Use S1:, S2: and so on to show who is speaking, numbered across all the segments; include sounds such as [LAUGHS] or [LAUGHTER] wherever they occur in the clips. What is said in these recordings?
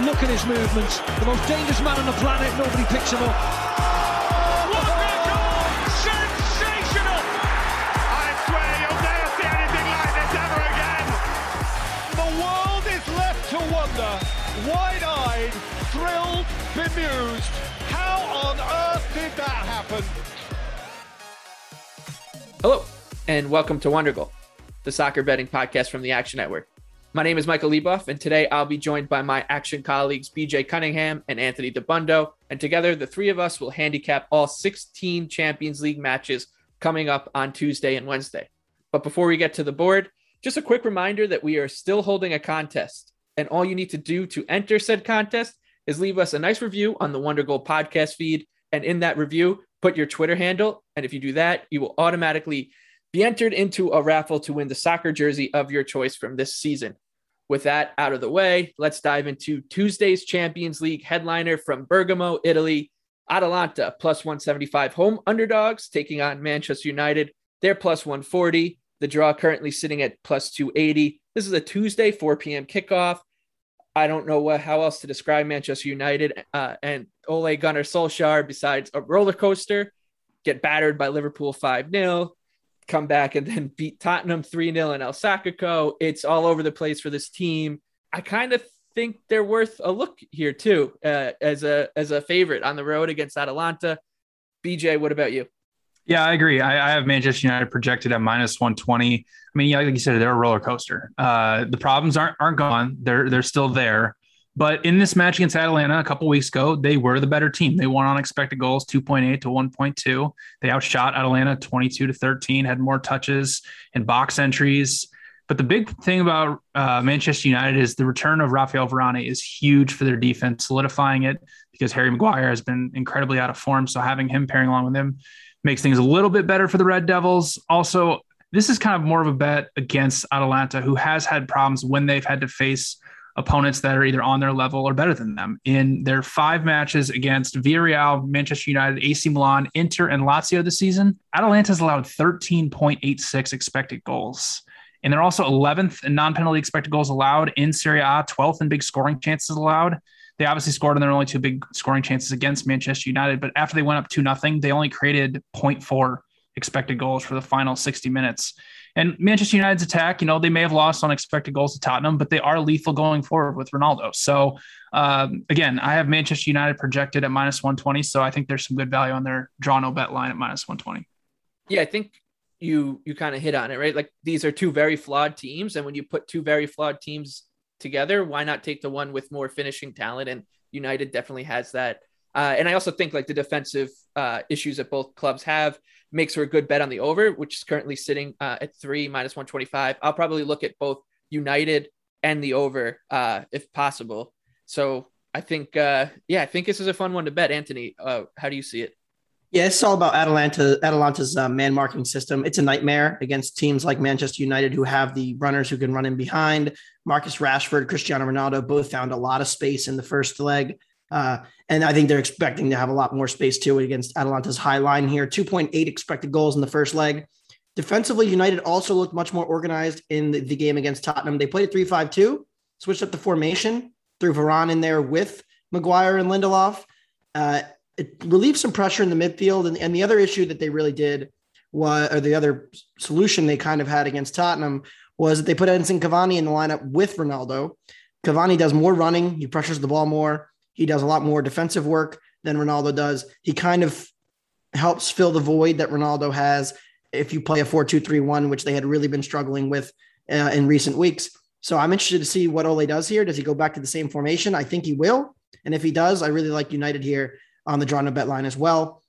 S1: Look at his movements. The most dangerous man on the planet. Nobody picks him up.
S2: What a goal! Sensational! I swear you'll never see anything like this ever again.
S3: The world is left to wonder, wide-eyed, thrilled, bemused. How on earth did that happen?
S4: Hello, and welcome to Wonder Goal, the soccer betting podcast from the Action Network. My name is Michael Leboff, and today I'll be joined by my action colleagues BJ Cunningham and Anthony Dabbundo. And together, the three of us will handicap all 16 Champions League matches coming up on Tuesday and Wednesday. But before we get to the board, just a quick reminder that we are still holding a contest. And all you need to do to enter said contest is leave us a nice review on the Wonder Goal podcast feed. And in that review, put your Twitter handle. And if you do that, you will automatically be entered into a raffle to win the soccer jersey of your choice from this season. With that out of the way, let's dive into Tuesday's Champions League headliner from Bergamo, Italy. Atalanta plus 175 home underdogs taking on Manchester United. They're plus 140. The draw currently sitting at plus 280. This is a Tuesday, 4 p.m. kickoff. I don't know what, how else to describe Manchester United uh, and Ole Gunnar Solskjaer besides a roller coaster. Get battered by Liverpool 5 0 come back and then [LAUGHS] beat Tottenham 3 0 in El Sacco. It's all over the place for this team. I kind of think they're worth a look here too, uh, as a as a favorite on the road against Atalanta. BJ, what about you?
S5: Yeah, I agree. I, I have Manchester United projected at minus 120. I mean, like you said, they're a roller coaster. Uh, the problems aren't aren't gone. They're they're still there. But in this match against Atalanta a couple weeks ago, they were the better team. They won on expected goals 2.8 to 1.2. They outshot Atalanta 22 to 13, had more touches and box entries. But the big thing about uh, Manchester United is the return of Rafael Varane is huge for their defense, solidifying it because Harry Maguire has been incredibly out of form. So having him pairing along with him makes things a little bit better for the Red Devils. Also, this is kind of more of a bet against Atalanta, who has had problems when they've had to face opponents that are either on their level or better than them. In their five matches against Villarreal, Manchester United, AC Milan, Inter, and Lazio this season, Atalanta's allowed 13.86 expected goals. And they're also 11th in non penalty expected goals allowed in Serie A, 12th in big scoring chances allowed. They obviously scored on their only two big scoring chances against Manchester United, but after they went up 2 nothing, they only created 0.4 expected goals for the final 60 minutes. And Manchester United's attack, you know, they may have lost unexpected goals to Tottenham, but they are lethal going forward with Ronaldo. So, um, again, I have Manchester United projected at minus 120. So I think there's some good value on their draw no bet line at minus 120.
S4: Yeah, I think you you kind of hit on it, right? Like these are two very flawed teams. And when you put two very flawed teams together, why not take the one with more finishing talent? And United definitely has that. Uh, and I also think like the defensive uh, issues that both clubs have makes for a good bet on the over, which is currently sitting uh, at three minus 125. I'll probably look at both United and the over uh, if possible. So I think, uh, yeah, I think this is a fun one to bet. Anthony, uh, how do you see it?
S6: Yeah, it's all about Atalanta. Atalanta's uh, man marking system. It's a nightmare against teams like Manchester United, who have the runners who can run in behind. Marcus Rashford, Cristiano Ronaldo both found a lot of space in the first leg, uh, and I think they're expecting to have a lot more space too against Atalanta's high line here. Two point eight expected goals in the first leg. Defensively, United also looked much more organized in the, the game against Tottenham. They played a 3 5 2, switched up the formation, threw Varane in there with Maguire and Lindelof. Uh, it relieved some pressure in the midfield. And, and the other issue that they really did was, or the other solution they kind of had against Tottenham was that they put Edinson Cavani in the lineup with Ronaldo. Cavani does more running, he pressures the ball more, he does a lot more defensive work than Ronaldo does. He kind of helps fill the void that Ronaldo has if you play a 4 2 3 1, which they had really been struggling with uh, in recent weeks. So I'm interested to see what Ole does here. Does he go back to the same formation? I think he will. And if he does, I really like United here on the draw bet line as well.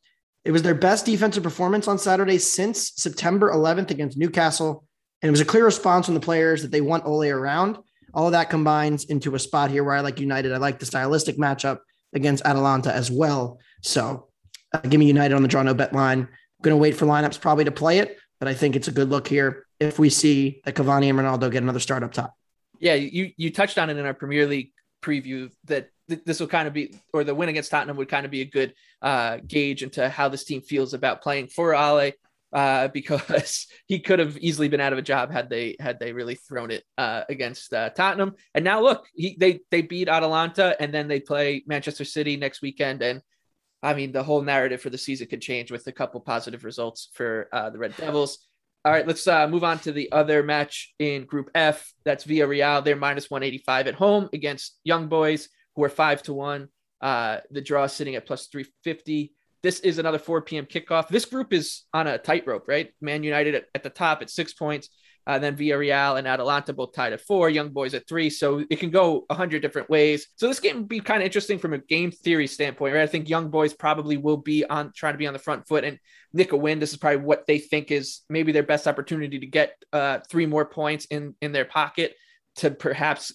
S6: It was their best defensive performance on Saturday since September 11th against Newcastle. And it was a clear response from the players that they want Ole around. All of that combines into a spot here where I like United. I like the stylistic matchup against Atalanta as well. So uh, give me United on the draw no bet line. I'm going to wait for lineups probably to play it, but I think it's a good look here if we see that Cavani and Ronaldo get another start up top.
S4: Yeah, you you touched on it in our Premier League preview that this will kind of be, or the win against Tottenham would kind of be a good uh, gauge into how this team feels about playing for Ole, uh, [LAUGHS] because he could have easily been out of a job had they had they really thrown it uh, against uh, Tottenham. And now look, he they they beat Atalanta, and then they play Manchester City next weekend, and I mean the whole narrative for the season could change with a couple positive results for uh, the Red Devils. All right, let's uh, move on to the other match in Group F. That's Villarreal. They're minus 185 at home against Young Boys who are five to one. Uh, the draw sitting at plus 350. This is another 4 p.m. kickoff. This group is on a tightrope, right? Man United at, at, the top at six points. Uh, then Villarreal and Atalanta both tied at four, Young Boys at three. So it can go a hundred different ways. So this game would be kind of interesting from a game theory standpoint, right? I think Young Boys probably will be on trying to be on the front foot and nick a win. This is probably what they think is maybe their best opportunity to get uh, three more points in in their pocket to perhaps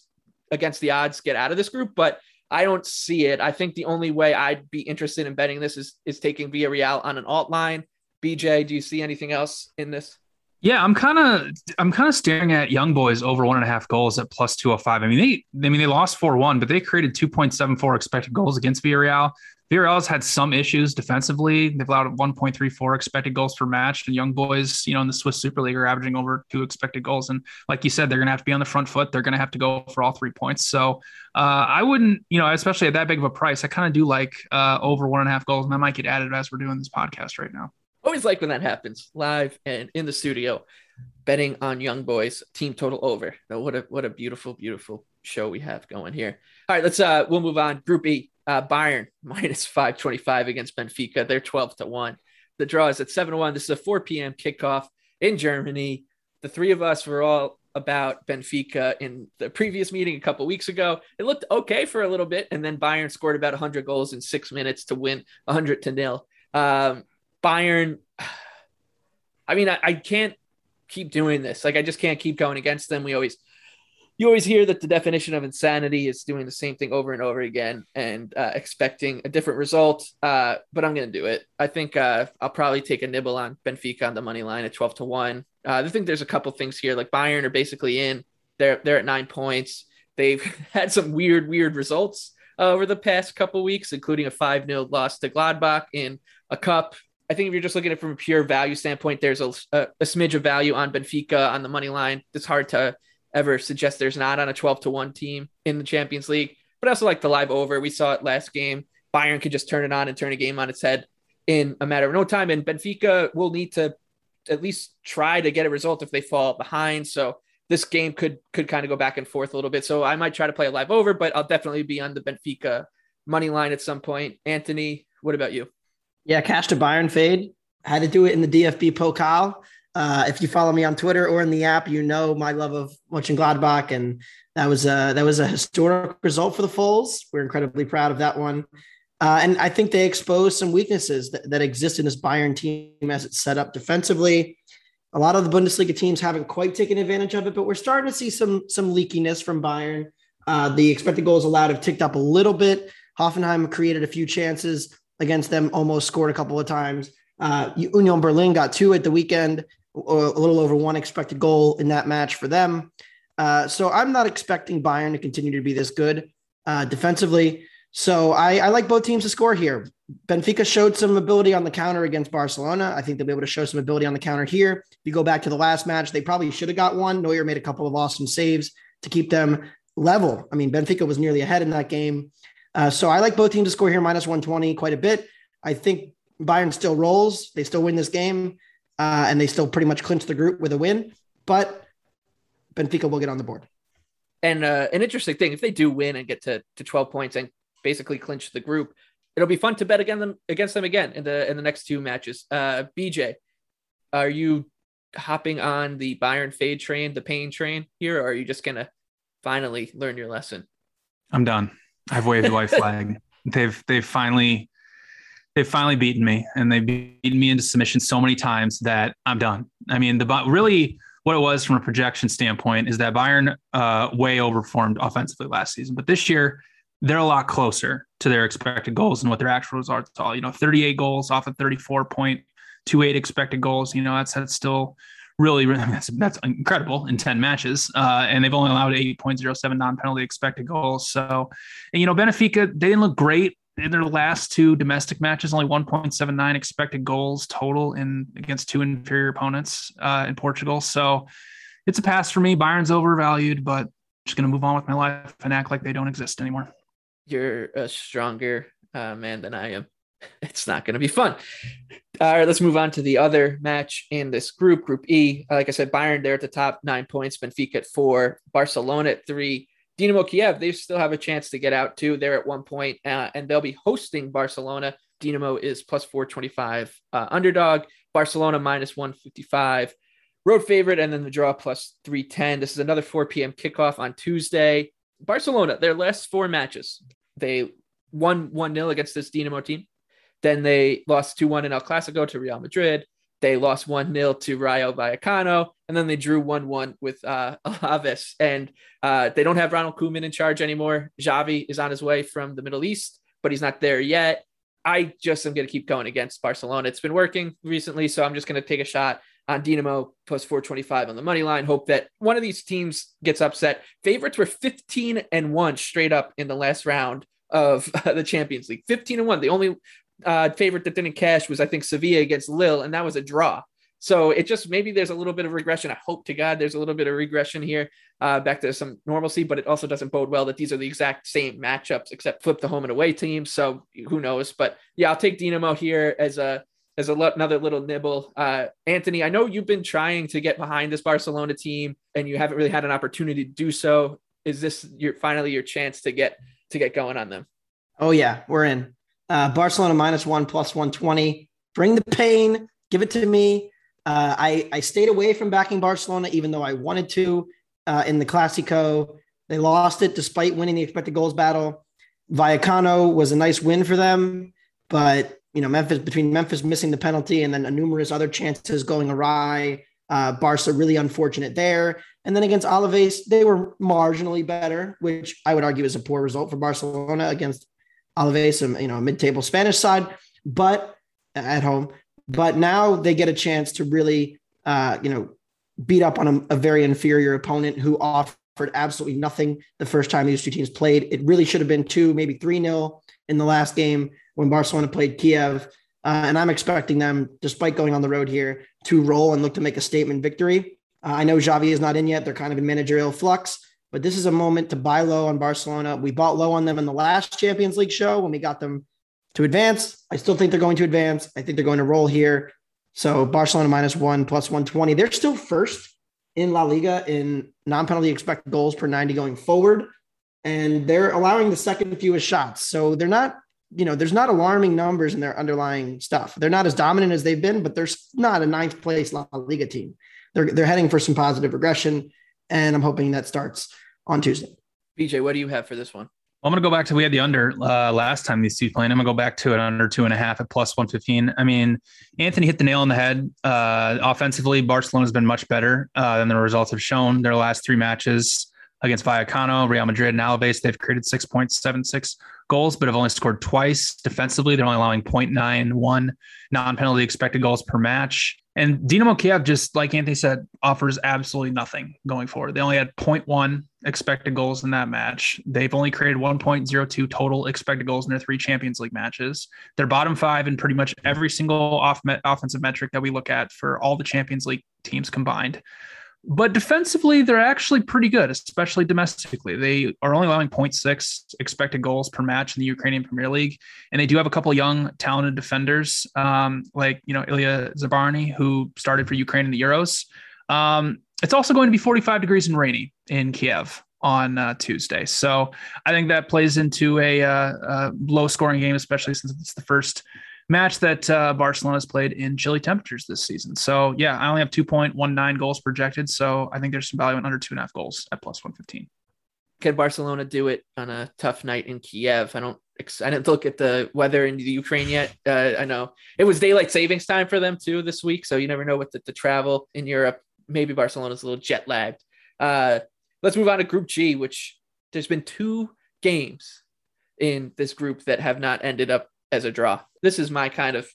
S4: against the odds get out of this group. But I don't see it. I think the only way I'd be interested in betting this is is taking Villarreal on an alt line. BJ, do you see anything else in this?
S5: Yeah, I'm kind of I'm kind of staring at Young Boys over one and a half goals at plus two hundred oh five. I mean they I mean they lost four one, but they created two point seven four expected goals against Villarreal. Villarreal's had some issues defensively. They've allowed 1.34 expected goals per match, and young boys, you know, in the Swiss Super League are averaging over two expected goals. And like you said, they're going to have to be on the front foot. They're going to have to go for all three points. So uh, I wouldn't, you know, especially at that big of a price, I kind of do like uh, over one and a half goals, and that might get added as we're doing this podcast right now.
S4: Always like when that happens live and in the studio, betting on young boys team total over. What a what a beautiful beautiful show we have going here. All right, let's uh we'll move on. Group E, uh, Bayern [LAUGHS] minus 525 against Benfica. They're 12 to 1. The draw is at 7 1. This is a 4 p.m. kickoff in Germany. The three of us were all about Benfica in the previous meeting a couple weeks ago. It looked okay for a little bit, and then Bayern scored about 100 goals in six minutes to win 100 to nil. Um, Bayern, [SIGHS] I mean, I, I can't keep doing this. Like, I just can't keep going against them. We always you always hear that the definition of insanity is doing the same thing over and over again and uh, expecting a different result. Uh, but I'm going to do it. I think uh, I'll probably take a nibble on Benfica on the money line at 12 to one. Uh, I think there's a couple things here. Like Bayern are basically in. They're they're at nine points. They've [LAUGHS] had some weird weird results uh, over the past couple weeks, including a five 0 loss to Gladbach in a cup. I think if you're just looking at it from a pure value standpoint, there's a, a, a smidge of value on Benfica on the money line. It's hard to ever suggest there's not on a 12 to 1 team in the Champions League. But I also like the live over. We saw it last game. Bayern could just turn it on and turn a game on its head in a matter of no time. And Benfica will need to at least try to get a result if they fall behind. So this game could could kind of go back and forth a little bit. So I might try to play a live over, but I'll definitely be on the Benfica money line at some point. Anthony, what about you?
S6: Yeah, cash to Bayern fade. had to do it in the DFB Pokal. Uh, if you follow me on Twitter or in the app, you know my love of watching Gladbach, and that was a that was a historic result for the Foals. We're incredibly proud of that one, uh, and I think they exposed some weaknesses that, that exist in this Bayern team as it's set up defensively. A lot of the Bundesliga teams haven't quite taken advantage of it, but we're starting to see some some leakiness from Bayern. Uh, the expected goals allowed have ticked up a little bit. Hoffenheim created a few chances against them, almost scored a couple of times. Uh, Union Berlin got two at the weekend, a little over one expected goal in that match for them. Uh, so I'm not expecting Bayern to continue to be this good uh, defensively. So I, I, like both teams to score here. Benfica showed some ability on the counter against Barcelona. I think they'll be able to show some ability on the counter here. If you go back to the last match, they probably should have got one. Neuer made a couple of awesome saves to keep them level. I mean, Benfica was nearly ahead in that game. Uh, so I like both teams to score here minus 120 quite a bit. I think Bayern still rolls. They still win this game, uh, and they still pretty much clinch the group with a win. But Benfica will get on the board.
S4: And uh, an interesting thing, if they do win and get to, to 12 points and basically clinch the group, it'll be fun to bet against them against them again in the in the next two matches. Uh, BJ, are you hopping on the Bayern fade train, the pain train here, or are you just gonna finally learn your lesson?
S5: I'm done. I've waved the white [LAUGHS] flag. They've they've finally they've finally beaten me, and they've beaten me into submission so many times that I'm done. I mean, the really what it was from a projection standpoint is that Bayern uh, way overperformed offensively last season, but this year they're a lot closer to their expected goals and what their actual results are. You know, 38 goals off of 34.28 expected goals. You know, that's that's still really, really [LAUGHS] that's, that's incredible in 10 matches. Uh, and they've only allowed 8.07 non-penalty expected goals. So, and, you know, Benfica, they didn't look great in their last two domestic matches, only 1.79 expected goals total in against two inferior opponents uh, in Portugal. So it's a pass for me. Bayern's overvalued, but just going to move on with my life and act like they don't exist anymore.
S4: You're a stronger uh, man than I am. [LAUGHS] It's not going to be fun. All right, let's move on to the other match in this group, Group E. Like I said, Bayern there at the top, nine points, Benfica at four, Barcelona at three, Dinamo Kiev. They still have a chance to get out too. They're at one point, uh, and they'll be hosting Barcelona. Dinamo is plus 425 uh, underdog, Barcelona minus 155 road favorite, and then the draw plus 310. This is another 4 p.m. kickoff on Tuesday. Barcelona, their last four matches, they won 1 0 against this Dinamo team. Then they lost 2 1 in El Clasico to Real Madrid. They lost 1 0 to Rayo Vallecano. And then they drew 1 1 with uh, [LAUGHS] Alaves. And uh, they don't have Ronald Koeman in charge anymore. Xavi is on his way from the Middle East, but he's not there yet. I just am going to keep going against Barcelona. It's been working recently, so I'm just going to take a shot on Dinamo plus 425 on the money line. Hope that one of these teams gets upset. Favorites were 15 and 1 straight up in the last round of [LAUGHS] the Champions League. 15 and 1. The only uh, favorite that didn't cash was I think Sevilla against Lille, and that was a draw. So it just maybe there's a little bit of regression. I hope to God there's a little bit of regression here, uh, back to some normalcy. But it also doesn't bode well that these are the exact same matchups, except flip the home and away teams. So who knows? But yeah, I'll take Dinamo here as a as a lo- another little nibble. Uh, Anthony, I know you've been trying to get behind this Barcelona team, and you haven't really had an opportunity to do so. Is this your finally your chance to get to get going on them?
S6: Oh yeah, we're in. Uh, Barcelona minus one plus 120. Bring the pain. Give it to me. Uh, I, I stayed away from backing Barcelona, even though I wanted to uh, in the Clasico. They lost it despite winning the expected goals battle. Vallecano was a nice win for them, but you know Memphis between Memphis missing the penalty and then a numerous other chances going awry. Uh, Barca really unfortunate there. And then against Alaves, they were marginally better, which I would argue is a poor result for Barcelona against Alaves, you know, mid-table Spanish side, but at home. But now they get a chance to really, uh, you know, beat up on a, a very inferior opponent who offered absolutely nothing the first time these two teams played. It really should have been two, maybe three nil in the last game when Barcelona played Kiev. Uh, and I'm expecting them, despite going on the road here, to roll and look to make a statement victory. Uh, I know Xavi is not in yet; they're kind of in managerial flux. But this is a moment to buy low on Barcelona. We bought low on them in the last Champions League show when we got them to advance. I still think they're going to advance. I think they're going to roll here. So Barcelona minus one plus 120. They're still first in La Liga in non penalty expected goals per 90 going forward. And they're allowing the second fewest shots. So they're not, you know, there's not alarming numbers in their underlying stuff. They're not as dominant as they've been, but they're not a ninth place La Liga team. They're, they're heading for some positive regression. And I'm hoping that starts on Tuesday.
S4: BJ, what do you have for this one?
S5: I'm going to go back to we had the under uh, last time these two playing. I'm going to go back to it under two and a half at plus 115. I mean, Anthony hit the nail on the head. Uh, offensively, Barcelona has been much better uh, than the results have shown. Their last three matches against Vallecano, Real Madrid, and Alaves, they've created 6.76 goals, but have only scored twice. Defensively, they're only allowing 0.91 non-penalty expected goals per match. And Dynamo Kiev, just like Anthony said, offers absolutely nothing going forward. They only had 0.1 expected goals in that match. They've only created 1.02 total expected goals in their three Champions League matches. They're bottom five in pretty much every single off- offensive metric that we look at for all the Champions League teams combined. But defensively, they're actually pretty good, especially domestically. They are only allowing 0.6 expected goals per match in the Ukrainian Premier League. And they do have a couple young, talented defenders, um, like, you know, Ilya Zabarny, who started for Ukraine in the Euros. Um, it's also going to be 45 degrees and rainy in Kiev on uh, Tuesday. So I think that plays into a, uh, a low scoring game, especially since it's the first match that uh, Barcelona has played in chilly temperatures this season. So yeah, I only have 2.19 goals projected. So I think there's some value in under two and a half goals at plus 115.
S4: Can Barcelona do it on a tough night in Kiev? I don't. I didn't look at the weather in the Ukraine yet. Uh, I know it was daylight savings time for them too this week, so you never know what the, the travel in Europe. Maybe Barcelona's a little jet lagged. Uh, let's move on to Group G, which there's been two games in this group that have not ended up as a draw. This is my kind of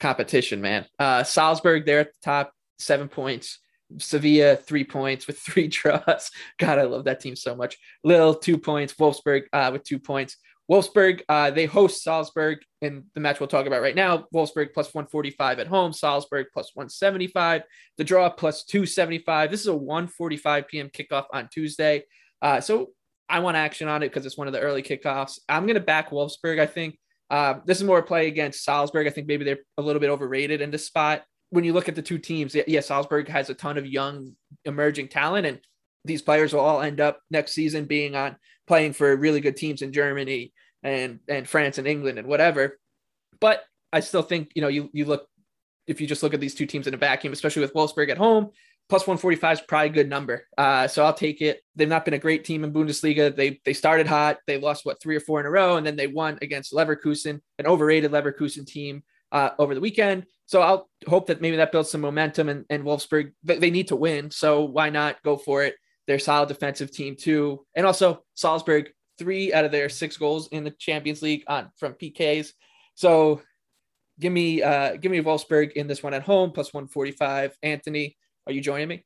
S4: competition, man. Uh, Salzburg, they're at the top, seven points. Sevilla, three points with [LAUGHS] three draws. God, I love that team so much. Lille, two points. Wolfsburg uh, with two points. Wolfsburg, uh, they host Salzburg in the match we'll talk about right now. Wolfsburg plus 145 at home, Salzburg plus 175. The draw plus 275. This is a 1:45 p.m. kickoff on Tuesday. Uh, so I want action on it because it's one of the early kickoffs. I'm going to back Wolfsburg, I think. Uh, this is more a play against Salzburg. I think maybe they're a little bit overrated in this spot. When you look at the two teams, yeah, Salzburg has a ton of young emerging talent, and these players will all end up next season being on playing for really good teams in Germany and and France and England and whatever. But I still think you know you you look if you just look at these two teams in a vacuum, especially with Wolfsburg at home, plus 145 is probably a good number. Uh, so I'll take it. They've not been a great team in Bundesliga. They they started hot. They lost what three or four in a row, and then they won against Leverkusen, an overrated Leverkusen team uh, over the weekend. So I'll hope that maybe that builds some momentum. And, and Wolfsburg they, need to win, so why not go for it? They're solid defensive team too, and also Salzburg three out of their six goals in the Champions League on from PKs. So give me uh give me Wolfsburg in this one at home plus 145. Anthony, are you joining me?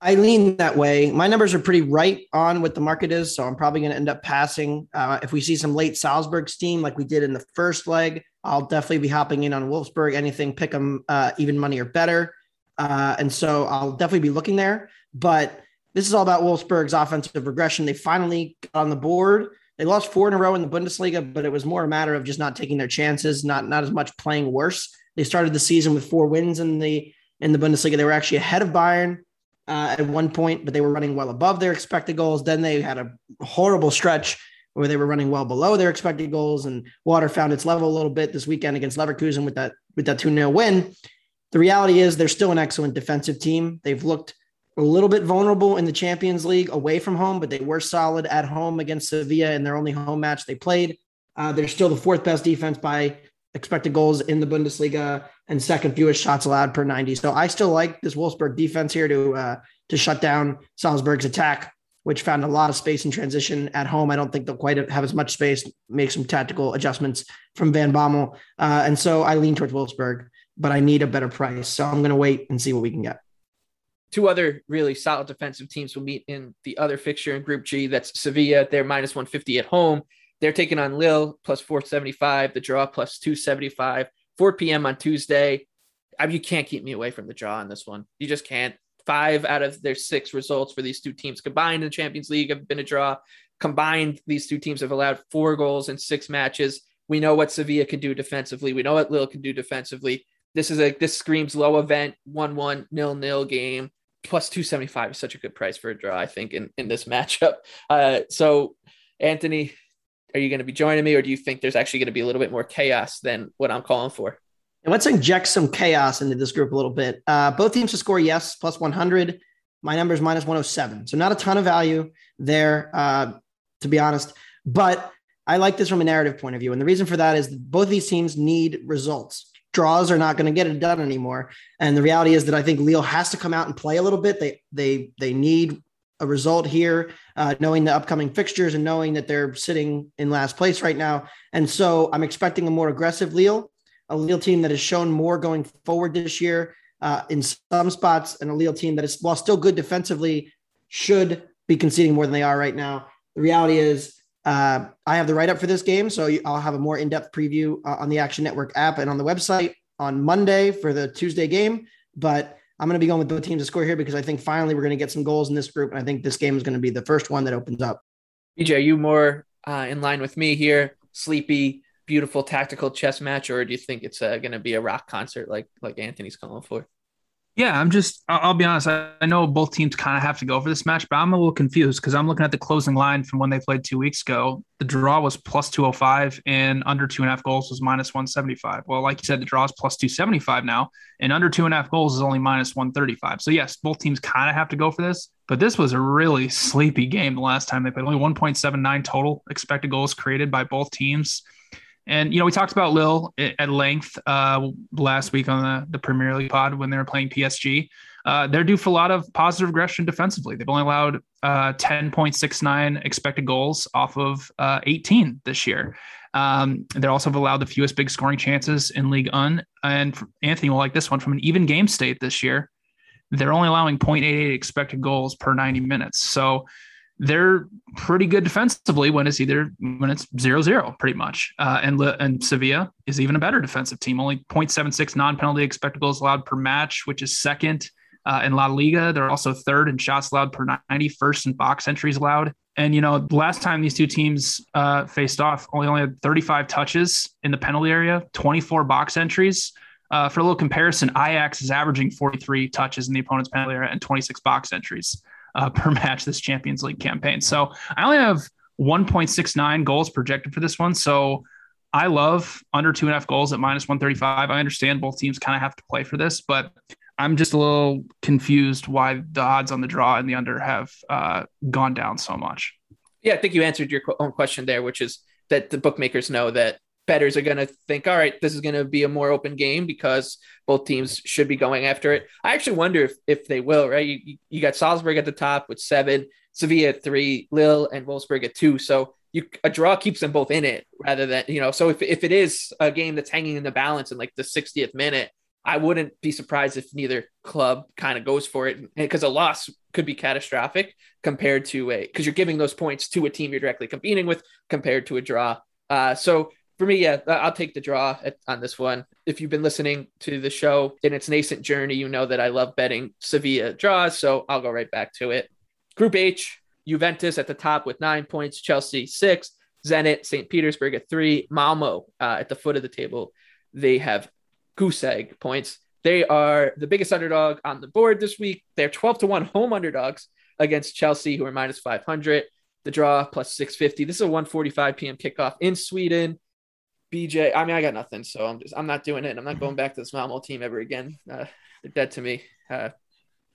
S6: I lean that way. My numbers are pretty right on what the market is, so I'm probably going to end up passing. Uh, if we see some late Salzburg steam like we did in the first leg, I'll definitely be hopping in on Wolfsburg. Anything pick them uh, even money or better, uh, and so I'll definitely be looking there. But this is all about Wolfsburg's offensive regression. They finally got on the board. They lost four in a row in the Bundesliga, but it was more a matter of just not taking their chances, not not as much playing worse. They started the season with four wins in the in the Bundesliga. They were actually ahead of Bayern uh, at one point, but they were running well above their expected goals. Then they had a horrible stretch where they were running well below their expected goals, and water found its level a little bit this weekend against Leverkusen with that with that 2 0 win. The reality is they're still an excellent defensive team. They've looked a little bit vulnerable in the Champions League away from home, but they were solid at home against Sevilla in their only home match they played. Uh, they're still the fourth best defense by expected goals in the Bundesliga and second fewest shots allowed per 90. So I still like this Wolfsburg defense here to uh, to shut down Salzburg's attack, which found a lot of space in transition at home. I don't think they'll quite have as much space. Make some tactical adjustments from Van Bommel, uh, and so I lean towards Wolfsburg, but I need a better price. So I'm going to wait and see what we can get.
S4: Two other really solid defensive teams will meet in the other fixture in Group G. That's Sevilla. They're minus 150 at home. They're taking on Lille plus 475, the draw plus 275, 4 p.m. on Tuesday. I mean, you can't keep me away from the draw on this one. You just can't. Five out of their six results for these two teams combined in the Champions League have been a draw. Combined, these two teams have allowed four goals in six matches. We know what Sevilla can do defensively. We know what Lille can do defensively. This is a this screams low event, one one nil nil game. Plus two seventy five is such a good price for a draw. I think in in this [LAUGHS] matchup. Uh, so Anthony, are you going to be joining me, or do you think there's actually going to be a little bit more chaos than what I'm calling for?
S6: And let's inject some chaos into this group a little bit. Uh, both teams to score yes, plus 100. My number is minus 107. So not a ton of value there, uh, to be honest. But I like this from a narrative point of view. And the reason for that is that both these teams need results. Draws are not going to get it done anymore. And the reality is that I think Lille has to come out and play a little bit. They they they need a result here, uh, knowing the upcoming fixtures and knowing that they're sitting in last place right now. And so I'm expecting a more aggressive Lille, a Lille team that has shown more going forward this year uh, in some spots, and a Lille team that is, while still good defensively, should be conceding more than they are right now. The reality is, uh, I have the write up for this game, so I'll have a more in depth preview uh, on the Action Network app and on the website on Monday for the Tuesday game. But I'm going to be going with both teams to score here because I think finally we're going to get some goals in this group. And I think this game is going to be the first one that opens up.
S4: BJ, are you more uh, in line with me here? Sleepy, beautiful tactical chess match, or do you think it's uh, going to be a rock concert like like Anthony's calling for?
S5: Yeah, I'm just, I'll be honest. I, know both teams kind of have to go for this match, but I'm a little confused because I'm looking at the closing line from when they played two weeks ago. The draw was plus 205 and under two and a half goals was minus 175. Well, like you said, the draw is plus 275 now, and under two and a half goals is only minus 135. So, yes, both teams kind of have to go for this, but this was a really [LAUGHS] sleepy game the last time they played. Only 1.79 total expected goals created by both teams. And you know, we talked about Lille at length uh, last week on the, the Premier League pod when they were playing PSG. Uh, they're due for a lot of positive aggression defensively. They've only allowed uh, 10.69 expected goals off of uh, 18 this year. Um, they also have allowed the fewest big scoring chances in Ligue 1. And Anthony will like this one from an even game state this year. They're only allowing 0.88 expected goals per 90 minutes. So they're pretty good defensively when it's either when it's zero zero pretty much. Uh, and and Sevilla is even a better defensive team, only 0.76 non-penalty expected goals allowed per match, which is second uh, in La Liga. They're also third in shots allowed per 90, first in box entries allowed. And you know, last time these two teams uh, faced off, only only had 35 touches in the penalty area, 24 box entries. Uh, for a little comparison, Ajax is averaging 43 touches in the opponent's penalty area and 26 box entries uh, per [LAUGHS] match this Champions League campaign. So I only have 1.69 goals projected for this one. So I love under two and a half goals at minus 135. I understand both teams kind of have to play for this, but I'm just a little confused why the odds on the draw and the under have uh, gone down so much.
S4: Yeah, I think you answered your own question there, which is that the bookmakers know that betters are going to think, all right, this is going to be a more open game because both teams should be going after it. I actually wonder if, if they will, right? You, you got Salzburg at the top with seven, Sevilla at three, Lille and Wolfsburg at two. So you a draw keeps them both in it rather than, you know, so if, if it is a game that's hanging in the balance in like the 60th minute, I wouldn't be surprised if neither club kind of goes for it because a loss could be catastrophic compared to a because you're giving those points to a team you're directly competing with compared to a draw. Uh, so for me, yeah, I'll take the draw at, on this one. If you've been listening to the show in its nascent journey, you know that I love betting Sevilla draws, so I'll go right back to it. Group H, Juventus at the top with nine points, Chelsea six, Zenit, St. Petersburg at three, Malmo uh, at the foot of the table. They have goose egg points. They are the biggest underdog on the board this week. They're 12 to 1 home underdogs against Chelsea, who are minus 500. The draw plus 650. This is a 1:45 p.m. kickoff in Sweden. BJ, I mean, I got nothing, so I'm just I'm not doing it. I'm not going back to this Malmo team ever again. Uh, they're dead to me. Uh,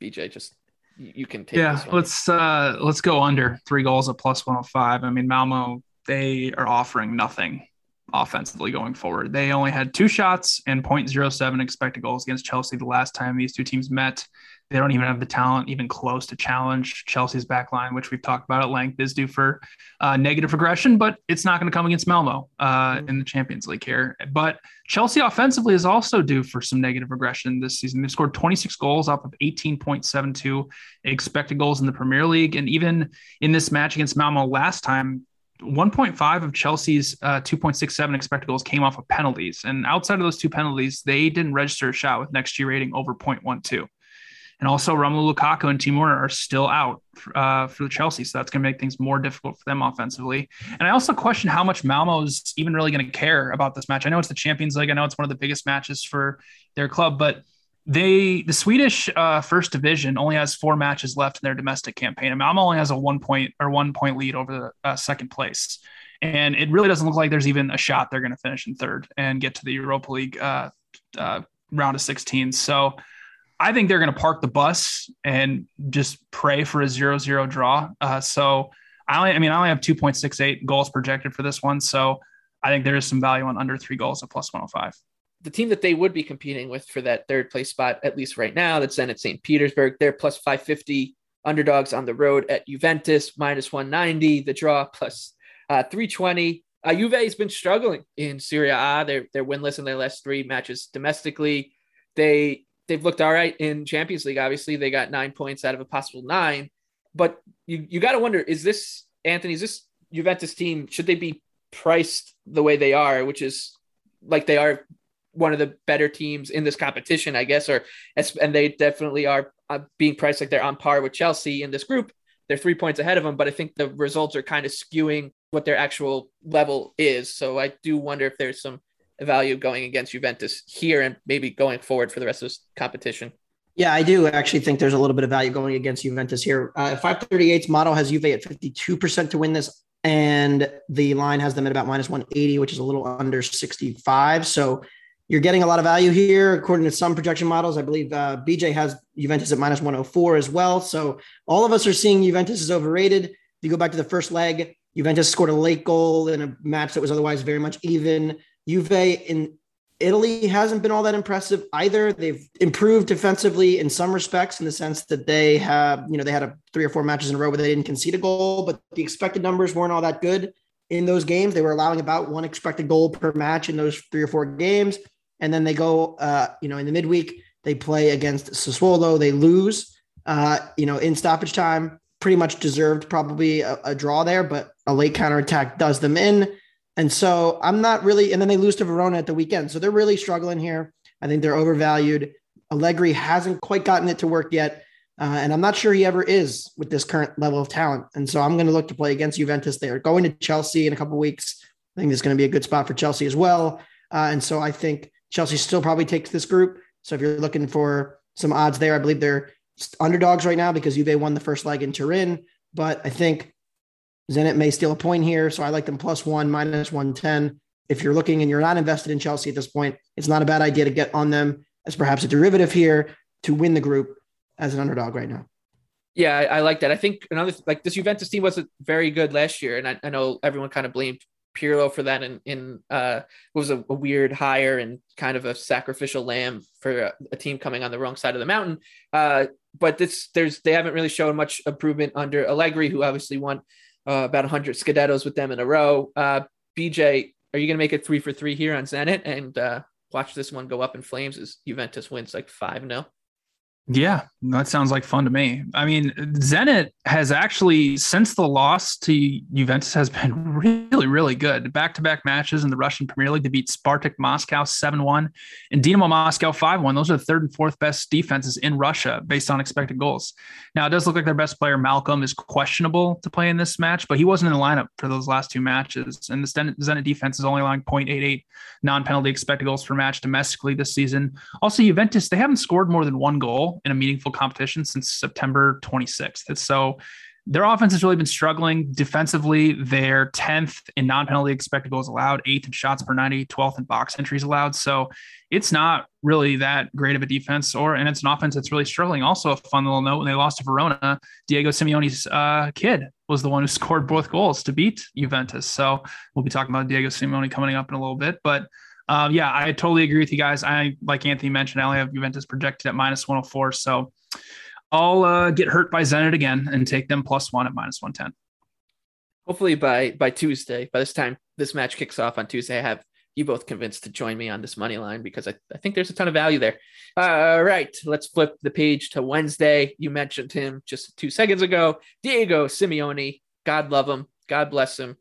S4: BJ, just you can take.
S5: Yeah, let's uh let's go under three goals at plus 105. I mean, Malmo they are offering nothing offensively going forward. They only had two shots and 0.07 expected goals against Chelsea the last time these two teams met. They don't even have the talent even close to challenge Chelsea's back line, which we've talked about at length, is due for uh, negative regression, but it's not going to come against Malmo uh, mm-hmm. in the Champions League here. But Chelsea offensively is also due for some negative regression this season. They've scored 26 goals off of 18.72 expected goals in the Premier League. And even in this match against Malmo last time, 1.5 of Chelsea's uh, 2.67 expected goals came off of penalties. And outside of those two penalties, they didn't register a shot with xG rating over 0.12. And also, Romelu Lukaku and Timo Werner are still out uh, for Chelsea, so that's going to make things more difficult for them offensively. And I also question how much Malmo's even really going to care about this match. I know it's the Champions League. I know it's one of the biggest matches for their club, but they the Swedish uh, first division only has four matches left in their domestic campaign. And Malmo only has a one point or one point lead over the uh, second place, and it really doesn't look like there's even a shot they're going to finish in third and get to the Europa League uh, uh round of 16. So I think they're going to park the bus and just pray for a zero-zero draw. Uh, so I, only, I mean, I only have 2.68 goals projected for this one. So I think there is some value on under three goals at plus 105.
S4: The team that they would be competing with for that third place spot, at least right now, that's Zenit St. Petersburg, they're plus 550 underdogs on the road at Juventus minus 190, the draw plus, uh, 320. Uh, Juve has been struggling in Serie A. They're they're winless in their last three matches domestically. They they've looked all right in Champions League. Obviously, they got nine points out of a possible nine. But you you got to wonder: is this Anthony? Is this Juventus team? Should they be priced the way they are, which is like they are one of the better teams in this competition, I guess, or and they definitely are uh, being priced like they're on par with Chelsea in this group. They're three points ahead of them, but I think the results are kind of skewing what their actual level is. So I do wonder if there's some value going against Juventus here and maybe going forward for the rest of this competition.
S6: Yeah, I do actually think there's a little bit of value going against Juventus here. Uh, 538's model has Juve at 52% to win this, and the line has them at about minus 180, which is a little under 65. So you're getting a lot of value here. According to some projection models, I believe uh, BJ has Juventus at minus 104 as well. So all of us are seeing Juventus is overrated. If you go back to the first leg, Juventus scored a late goal in a match that was otherwise very much even. Juve in Italy hasn't been all that impressive either. They've improved defensively in some respects in the sense that they have, you know, they had a three or four matches in a row where they didn't concede a goal, but the expected numbers weren't all that good in those games. They were allowing about one expected goal per match in those three or four games and then they go, uh, you know, in the midweek they play against Sassuolo. They lose, uh, you know, in stoppage time. Pretty much deserved probably a, a draw there, but a late counterattack does them in. And so I'm not really, and then they lose to Verona at the weekend. So they're really struggling here. I think they're overvalued. Allegri hasn't quite gotten it to work yet. Uh, and I'm not sure he ever is with this current level of talent. And so I'm going to look to play against Juventus. They are going to Chelsea in a couple weeks. I think is going to be a good spot for Chelsea as well. Uh, and so I think Chelsea still probably takes this group. So if you're looking for some odds there, I believe they're underdogs right now because Juve won the first leg in Turin. But I think Zenit may steal a point here. So I like them plus one, minus 110. If you're looking and you're not invested in Chelsea at this point, it's not a bad idea to get on them as perhaps a derivative here to win the group as an underdog right now.
S4: Yeah, I, I like that. I think another like this Juventus team wasn't very good last year, and I, I know everyone kind of blamed Pirlo for that in in uh was a, a, weird hire and kind of a sacrificial lamb for a, a, team coming on the wrong side of the mountain. Uh, but this there's they haven't really shown much improvement under Allegri, who obviously won uh, about 100 Scudettos with them in a row. Uh, BJ, are you going to make it three for three here on Zenit and uh, watch this one go up in flames as Juventus wins like five 0
S5: yeah, that sounds like fun to me. I mean, Zenit has actually, since the loss to Juventus, has been [LAUGHS] really, really good. Back to back matches in the Russian Premier League to beat Spartak Moscow 7 1 and Dinamo Moscow 5 1. Those are the third and fourth best defenses in Russia based on expected goals. Now, it does look like their best player, Malcolm, is questionable to play in this match, but he wasn't in the lineup for those last two matches. And the Zenit defense is only allowing 0.88 non penalty expected goals per match domestically this season. Also, Juventus, they haven't scored more than one goal in a meaningful competition since September 26th. So their offense has really been struggling defensively. They're 10th in non penalty expected goals allowed, eighth in shots per 90, 12th in box entries allowed. So it's not really that great of a defense, or and it's an offense that's really struggling. Also, a fun little note when they lost to Verona, Diego Simeone's uh, kid was the one who [LAUGHS] scored both goals to beat Juventus. So we'll be talking about Diego Simeone coming up in a little bit. But um, yeah, I totally agree with you guys. I like Anthony mentioned, I only have Juventus projected at minus 104. So I'll uh, get hurt by Zenit again and take them plus one at minus 110.
S4: Hopefully by by Tuesday, by this time this match kicks off on Tuesday, I have you both convinced to join me on this money line because I, I think there's a ton of value there. All right, let's flip the page to Wednesday. You mentioned him just two seconds ago. Diego Simeone, God love him, God bless him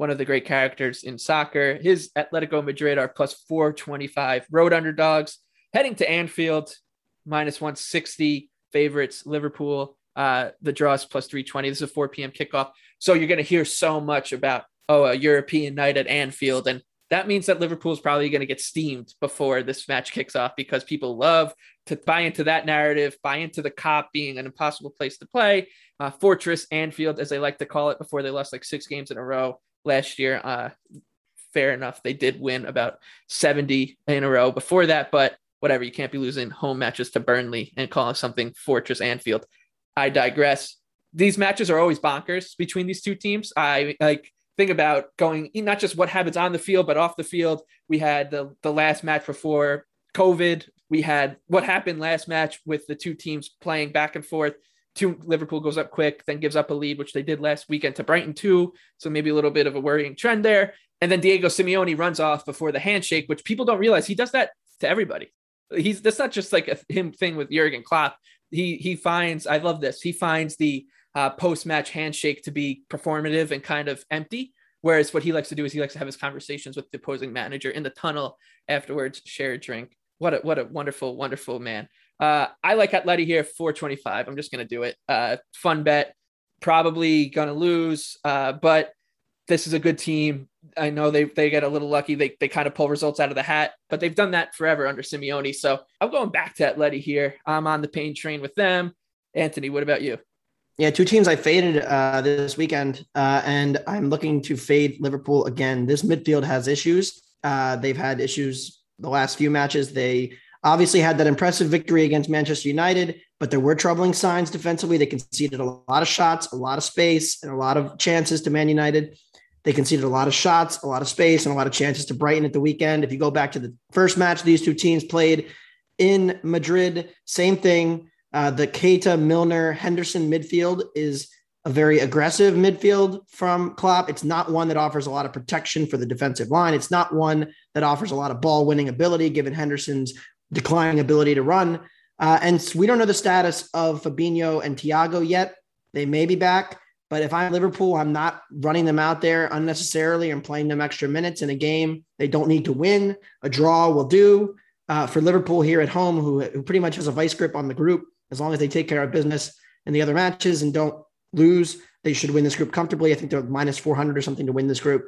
S4: one of the great characters in soccer. His Atletico Madrid are plus 425 road underdogs, heading to Anfield, minus 160 favorites. Liverpool, uh, the is plus 320. This is a 4 p.m. kickoff. So you're going to hear so much about, oh, a European night at Anfield. And that means that Liverpool is probably going to get steamed before this match kicks off because people love to buy into that narrative, buy into the Kop being an impossible place to play. Uh, Fortress Anfield, as they like to call it, before they lost like six games in a row last year. Uh, fair enough. They did win about 70 in a row before that, but whatever. You can't be losing home matches to Burnley and calling something Fortress Anfield. I digress. These matches are always bonkers between these two teams. I like think about going not just what happens on the field, but off the field. We had the, the last match before COVID. We had what happened last match with the two teams playing back and forth two Liverpool goes up quick, then gives up a lead, which they did last weekend to Brighton too. So maybe a little bit of a worrying trend there. And then Diego Simeone runs off before the handshake, which people don't realize he does that to everybody. He's that's not just like a him thing with Jurgen Klopp. He he finds I love this. He finds the uh, post match handshake to be performative and kind of empty. Whereas what he likes to do is he likes to have his conversations with the opposing manager in the tunnel afterwards, share a drink. What a what a wonderful wonderful man. Uh, I like Atleti here, 425. I'm just gonna do it. Uh, fun bet. Probably gonna lose, uh, but this is a good team. I know they they get a little lucky. They they kind of pull results out of the hat, but they've done that forever under Simeone. So I'm going back to Atleti here. I'm on the pain train with them. Anthony, what about you?
S6: Yeah, two teams I faded uh, this weekend, uh, and I'm looking to fade Liverpool again. This midfield has issues. Uh, they've had issues the last few matches. They obviously had that impressive victory against Manchester United, but there were troubling signs defensively. They conceded a lot of shots, a lot of space, and a lot of chances to Man United. They conceded a lot of shots, a lot of space, and a lot of chances to Brighton at the weekend. If you go back to the first match these two teams played in Madrid, same thing. Uh, the Keita, Milner, Henderson midfield is a very aggressive midfield from Klopp. It's not one that offers a lot of protection for the defensive line. It's not one that offers a lot of ball winning ability, given Henderson's declining ability to run. Uh, and we don't know the status of Fabinho and Thiago yet. They may be back. But if I'm Liverpool, I'm not running them out there unnecessarily and playing them extra minutes in a game they don't need to win. A draw will do. Uh, for Liverpool here at home, who, who pretty much has a vice grip on the group, as long as they take care of business in the other matches and don't lose, they should win this group comfortably. I think they're minus 400 or something to win this group.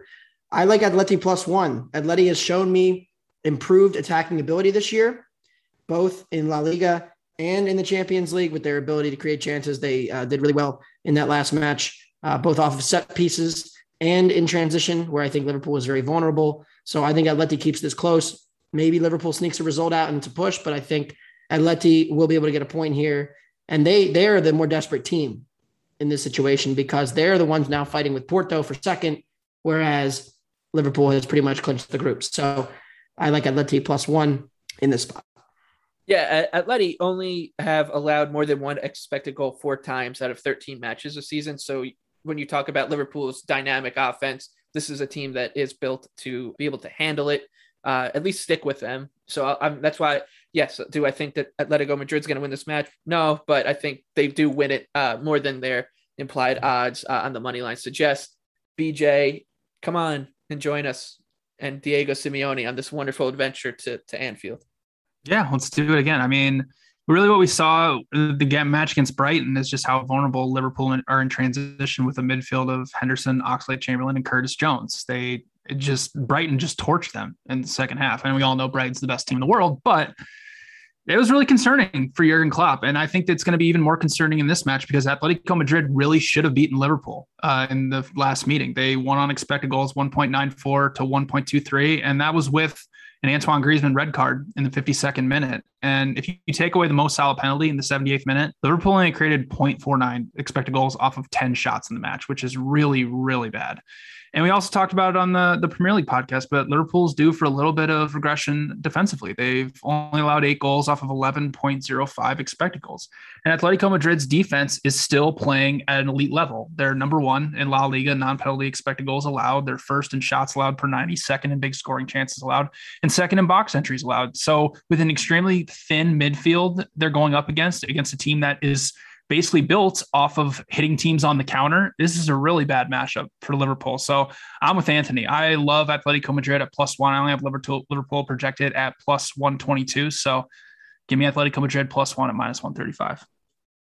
S6: I like Atleti plus one. Atleti has shown me improved attacking ability this year, both in La Liga and in the Champions League with their ability to create chances. They uh, did really well in that last match, uh, both off of set pieces and in transition, where I think Liverpool was very vulnerable. So I think Atleti keeps this close. Maybe Liverpool sneaks a result out and a push, but I think Atleti will be able to get a point here. And they they are the more desperate team in this situation because they're the ones now fighting with Porto for second, whereas Liverpool has pretty much clinched the group. So I like Atleti plus one in this spot.
S4: Yeah, Atleti only have allowed more than one expected goal four times out of 13 matches a season. So when you talk about Liverpool's dynamic offense, this is a team that is built to be able to handle it, uh, at least stick with them. So I'm, that's why, yes, do I think that Atletico Madrid's going to win this match? No, but I think they do win it uh, more than their implied odds uh, on the money line suggest. BJ, come on and join us and Diego Simeone on this wonderful adventure to, to Anfield.
S5: Yeah, let's do it again. I mean, really what we saw the match against Brighton is just how vulnerable Liverpool are in transition with a midfield of Henderson, Oxlade Chamberlain, and Curtis Jones. They just Brighton just torched them in the second half. And we all know Brighton's the best team in the world, but it was really concerning for Jurgen Klopp. And I think it's going to be even more concerning in this match because Atletico Madrid really should have beaten Liverpool uh, in the last meeting. They won on expected goals 1.94 to 1.23. And that was with an Antoine Griezmann red card in the 52nd minute. And if you, take away the Mo Salah penalty in the 78th minute, Liverpool only created 0.49 expected goals off of 10 shots in the match, which is really, really bad. And we also talked about it on the, the Premier League podcast, but Liverpool's due for a little bit of regression defensively. They've only allowed eight goals off of 11.05 expected goals. And Atletico Madrid's defense is still playing at an elite level. They're number one in La Liga, non penalty expected goals allowed. They're first in shots allowed per 90, second in big scoring chances allowed, and second in box entries allowed. So with an extremely thin midfield, they're going up against against a team that is basically built off of hitting teams on the counter. This is a really bad matchup for Liverpool. So I'm with Anthony. I love Atletico Madrid at plus one. I only have Liverpool, Liverpool projected at plus 122. So give me Atletico Madrid plus one at minus 135.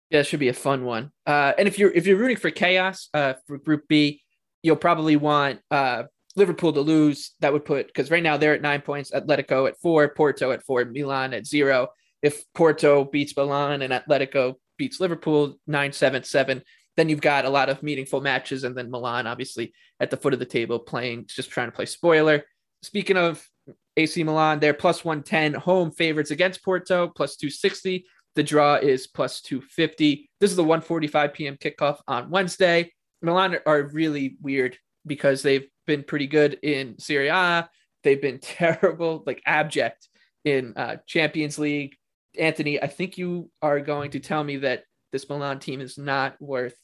S4: Yeah, it should be a fun one. Uh, and if you're if you're rooting for chaos uh, for Group B, you'll probably want uh, Liverpool to lose. That would put because right now they're at nine points, Atletico at four, Porto at four, Milan at zero. If Porto beats Milan and Atletico beats Liverpool 9 7 7. Then you've got a lot of meaningful matches. And then Milan, obviously, at the foot of the table, playing, just trying to play spoiler. Speaking of AC Milan, they're plus 110 home favorites against Porto, plus 260. The draw is plus 250. This is the 1:45 p.m. kickoff on Wednesday. Milan are really weird because they've been pretty good in Serie A. They've been [LAUGHS] terrible, like abject in uh, Champions League. Anthony, I think you are going to tell me that this Milan team is not worth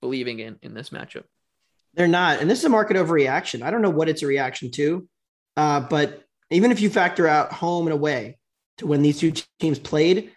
S4: believing in in this matchup.
S6: They're not. And this is a market overreaction. I don't know what it's a reaction to, uh, but even if you factor out home and away to when these two teams played,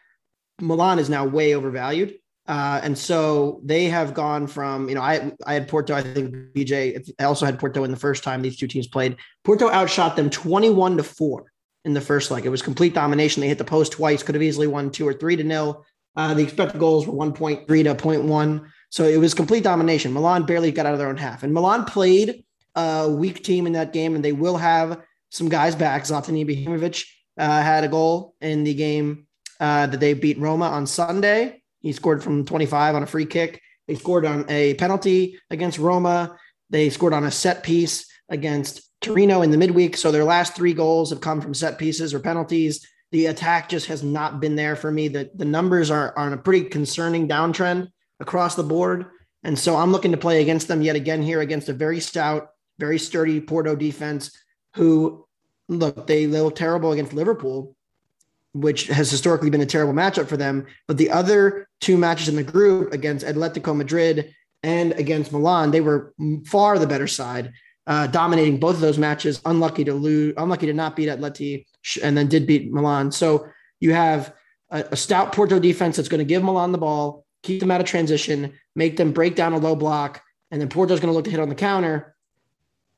S6: Milan is now way overvalued. Uh, and so they have gone from, you know, I I had Porto, I think BJ, I also had Porto in the first time these two teams played. Porto outshot them 21 to 4 in the first leg. It was complete domination. They hit the post twice, could have easily won two or three to nil. Uh, the expected goals were 1.3 to 0.1. So it was complete domination. Milan barely got out of their own half. And Milan played a weak team in that game, and they will have some guys back. Zlatan Ibrahimovic uh, had a goal in the game uh, that they beat Roma on Sunday. He scored from 25 on a free kick. They scored on a penalty against Roma. They scored on a set piece against Torino in the midweek. So their last three goals have come from set pieces or penalties. The attack just has not been there for me. The, the numbers are, are on a pretty concerning downtrend across the board. And so I'm looking to play against them yet again here against a very stout, very sturdy Porto defense who look, they, they look terrible against Liverpool, which has historically been a terrible matchup for them. But the other two matches in the group against Atletico Madrid and against Milan, they were far the better side, uh, dominating both of those matches. Unlucky to lose, unlucky to not beat Atleti, and then did beat Milan. So you have a, a stout Porto defense that's going to give Milan the ball keep them out of transition, make them break down a low block, and then Porto's going to look to hit on the counter.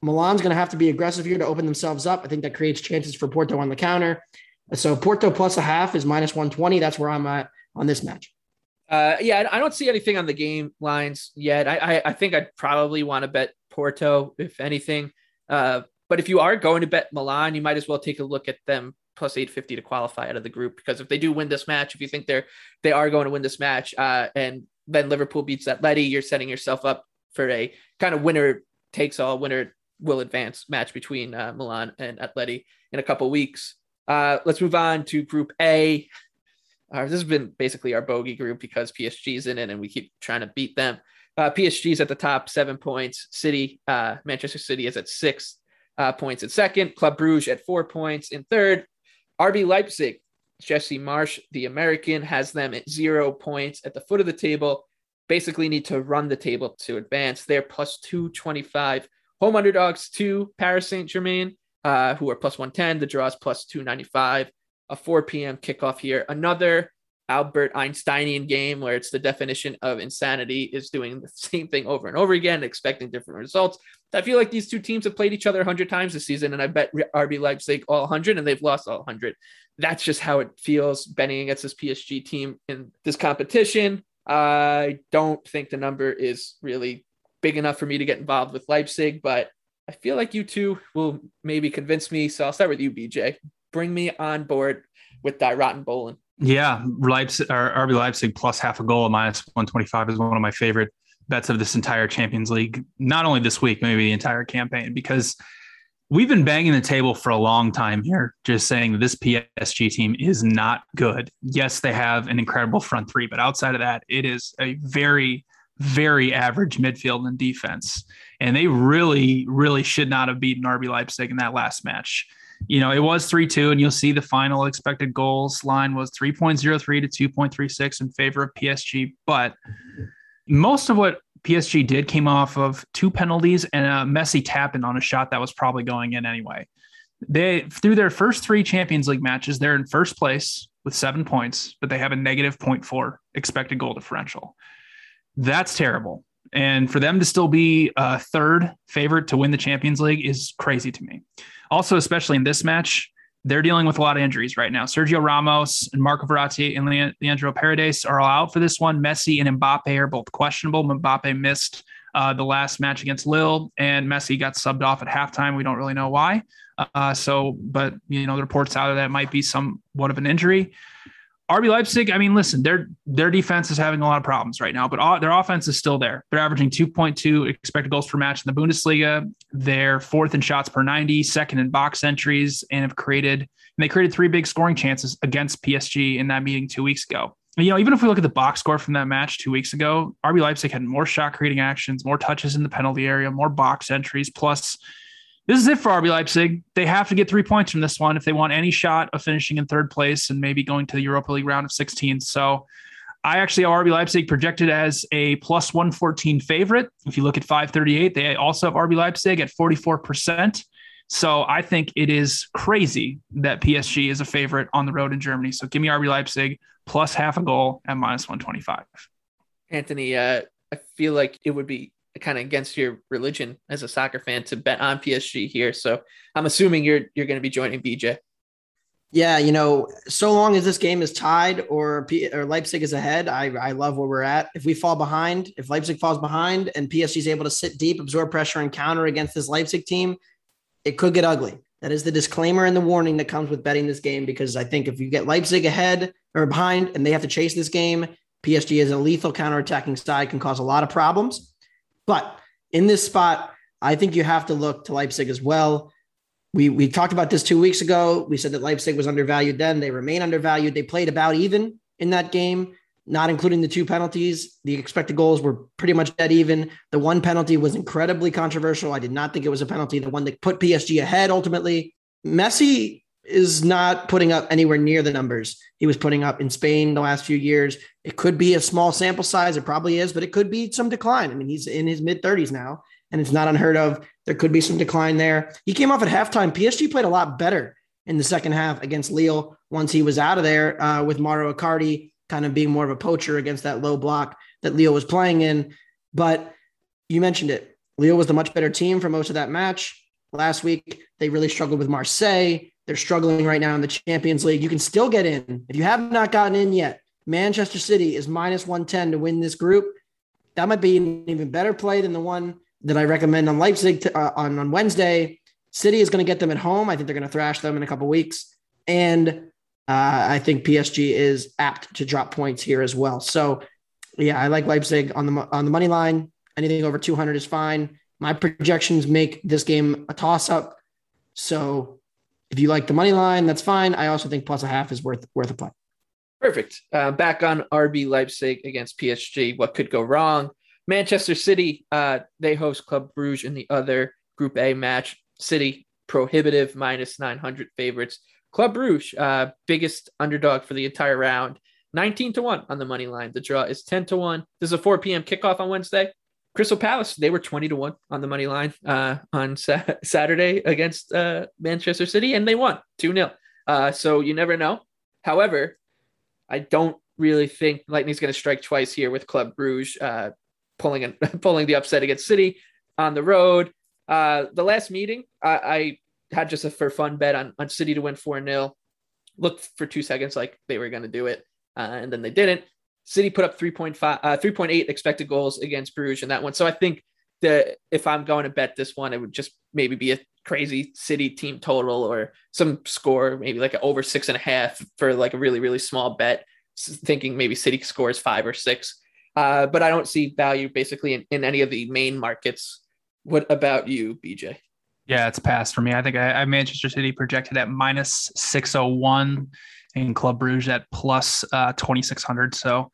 S6: Milan's going to have to be aggressive here to open themselves up. I think that creates chances for Porto on the counter. So Porto plus a half is minus 120. That's where I'm at on this match.
S4: Uh, yeah, I don't see anything on the game lines yet. I, I, I think I'd probably want to bet Porto, if anything. Uh, but if you are going to bet Milan, you might as well take a look at them plus 850 to qualify out of the group because if they do win this match, if you think they're they are going to win this match, uh, and then Liverpool beats Atleti, you're setting yourself up for a kind of winner takes all, winner will advance match between uh, Milan and Atleti in a couple weeks. Uh, let's move on to Group A. Uh, this has been basically our bogey group because PSG's in it and we keep trying to beat them. Uh, PSG's at the top, seven points. City, uh, Manchester City is at six uh, points in second. Club Bruges at four points in third. RB Leipzig, Jesse Marsch, the American, has them at zero points at the foot of the table. Basically, need to run the table to advance. They're plus 225. Home underdogs to Paris Saint Germain, uh, who are plus 110. The draw is plus 295. A 4 p.m. kickoff here. Another Albert Einsteinian game where it's the definition of insanity is doing the same thing over and over again, expecting different results. I feel like these two teams have played each other 100 times this season, and I bet RB Leipzig all 100, and they've lost all 100. That's just how it feels betting against this PSG team in this competition. I don't think the number is really big enough for me to get involved with Leipzig, but I feel like you two will maybe convince me. So I'll start with you, BJ. Bring me on board with Die Roten Bullen.
S5: Yeah, Leipzig or RB Leipzig plus half a goal minus 125 is one of my favorite bets of this entire Champions League, not only this week, maybe the entire campaign, because we've been banging the table for a long time here, just saying this PSG team is not good. Yes, they have an incredible front three, but outside of that, it is a very, very average midfield and defense. And they really, really should not have beaten RB Leipzig in that last match you know, it was 3 2, and you'll see the final expected goals line was 3.03 to 2.36 in favor of PSG. But most of what PSG did came off of two penalties and a messy tap on a shot that was probably going in anyway. They, through their first three Champions League matches, they're in first place with seven points, but they have a negative 0.4 expected goal differential. That's terrible. And for them to still be a third favorite to win the Champions League is crazy to me. Also, especially in this match, they're dealing with a lot of injuries right now. Sergio Ramos and Marco Verratti and Leandro Paredes are all out for this one. Messi and Mbappe are both questionable. Mbappe missed uh, the last match against Lille, and Messi got subbed off at halftime. We don't really know why. Uh, so, but you know, the reports out of that might be somewhat of an injury. RB Leipzig, I mean, listen, their their defense is having a lot of problems right now, but all, their offense is still there. They're averaging 2.2 expected goals per match in the Bundesliga. They're fourth in shots per 90, second in box entries, and have created and they created three big scoring chances against PSG in that meeting two weeks ago. And, you know, even if we look at the box score from that match two weeks ago, RB Leipzig had more shot creating actions, more touches in the penalty area, more box entries, plus this is it for RB Leipzig. They have to get three points from this one if they want any shot of finishing in third place and maybe going to the Europa League round of 16. So I actually have RB Leipzig projected as a plus 114 favorite. If you look at 538, they also have RB Leipzig at 44%. So I think it is crazy that PSG is a favorite on the road in Germany. So give me RB Leipzig plus half a goal at minus 125.
S4: Anthony, uh, I feel like it would be kind of against your religion as a soccer fan to bet on PSG here. So I'm assuming you're you're going to be joining BJ.
S6: Yeah, you know, so long as this game is tied or P- or Leipzig is ahead, I I love where we're at. If we fall behind, if Leipzig falls behind and PSG is able to sit deep, absorb pressure, and counter against this Leipzig team, it could get ugly. That is the disclaimer and the warning that comes with betting this game because I think if you get Leipzig ahead or behind and they have to chase this game, PSG is a lethal counterattacking side can cause a lot of problems. But in this spot, I think you have to look to Leipzig as well. We we talked about this two weeks ago. We said that Leipzig was undervalued then. They remain undervalued. They played about even in that game not including the two penalties. The expected goals were pretty much dead even. The one penalty was incredibly controversial. I did not think it was a penalty. The one that put PSG ahead ultimately. Messi is not putting up anywhere near the numbers he was putting up in Spain the last few years. It could be a small sample size. It probably is, but it could be some decline. I mean, he's in his mid 30s now, and it's not unheard of. There could be some decline there. He came off at halftime. PSG played a lot better in the second half against Lille once he was out of there uh, with Mauro Icardi kind of being more of a poacher against that low block that Lille was playing in. But you mentioned it. Lille was the much better team for most of that match. Last week, they really struggled with Marseille. They're struggling right now in the Champions League. You can still get in. If you have not gotten in yet, Manchester City is minus 110 to win this group. That might be an even better play than the one that I recommend on Leipzig to, uh, on, on Wednesday. City is going to get them at home. I think they're going to thrash them in a couple weeks. And uh, I think PSG is apt to drop points here as well. So, yeah, I like Leipzig on the on the money line. Anything over 200 is fine. My projections make this game a toss up. So, if you like the money line, that's fine. I also think plus a half is worth worth a play.
S4: Perfect. Uh, back on RB Leipzig against PSG. What could go wrong? Manchester City, uh, they host Club Bruges in the other Group A match. City prohibitive minus 900 favorites. Club Bruges, uh, biggest underdog for the entire round, 19 to 1 on the money line. The draw is 10 to 1. This is a 4 p.m. kickoff on Wednesday. Crystal Palace, they were 20 to 1 on the money line uh, on sa- Saturday against uh, Manchester City, and they won 2 0. Uh, so you never know. However, I don't really think Lightning's going to strike twice here with Club Bruges uh, pulling [LAUGHS] pulling the upset against City on the road. Uh, the last meeting, I, I had just a for fun bet on, on City to win 4 0. Looked for two seconds like they were going to do it, uh, and then they didn't. City put up 3.5, uh, 3.8 expected goals against Bruges in that one. So I think that if I'm going to bet this one, it would just maybe be a crazy City team total or some score, maybe like over six and a half for like a really, really small bet, thinking maybe City scores five or six. Uh, but I don't see value basically in, in any of the main markets. What about you, BJ?
S5: Yeah, it's passed for me. I think I, I Manchester City projected at minus 601 and Club Bruges at plus uh, 2600. So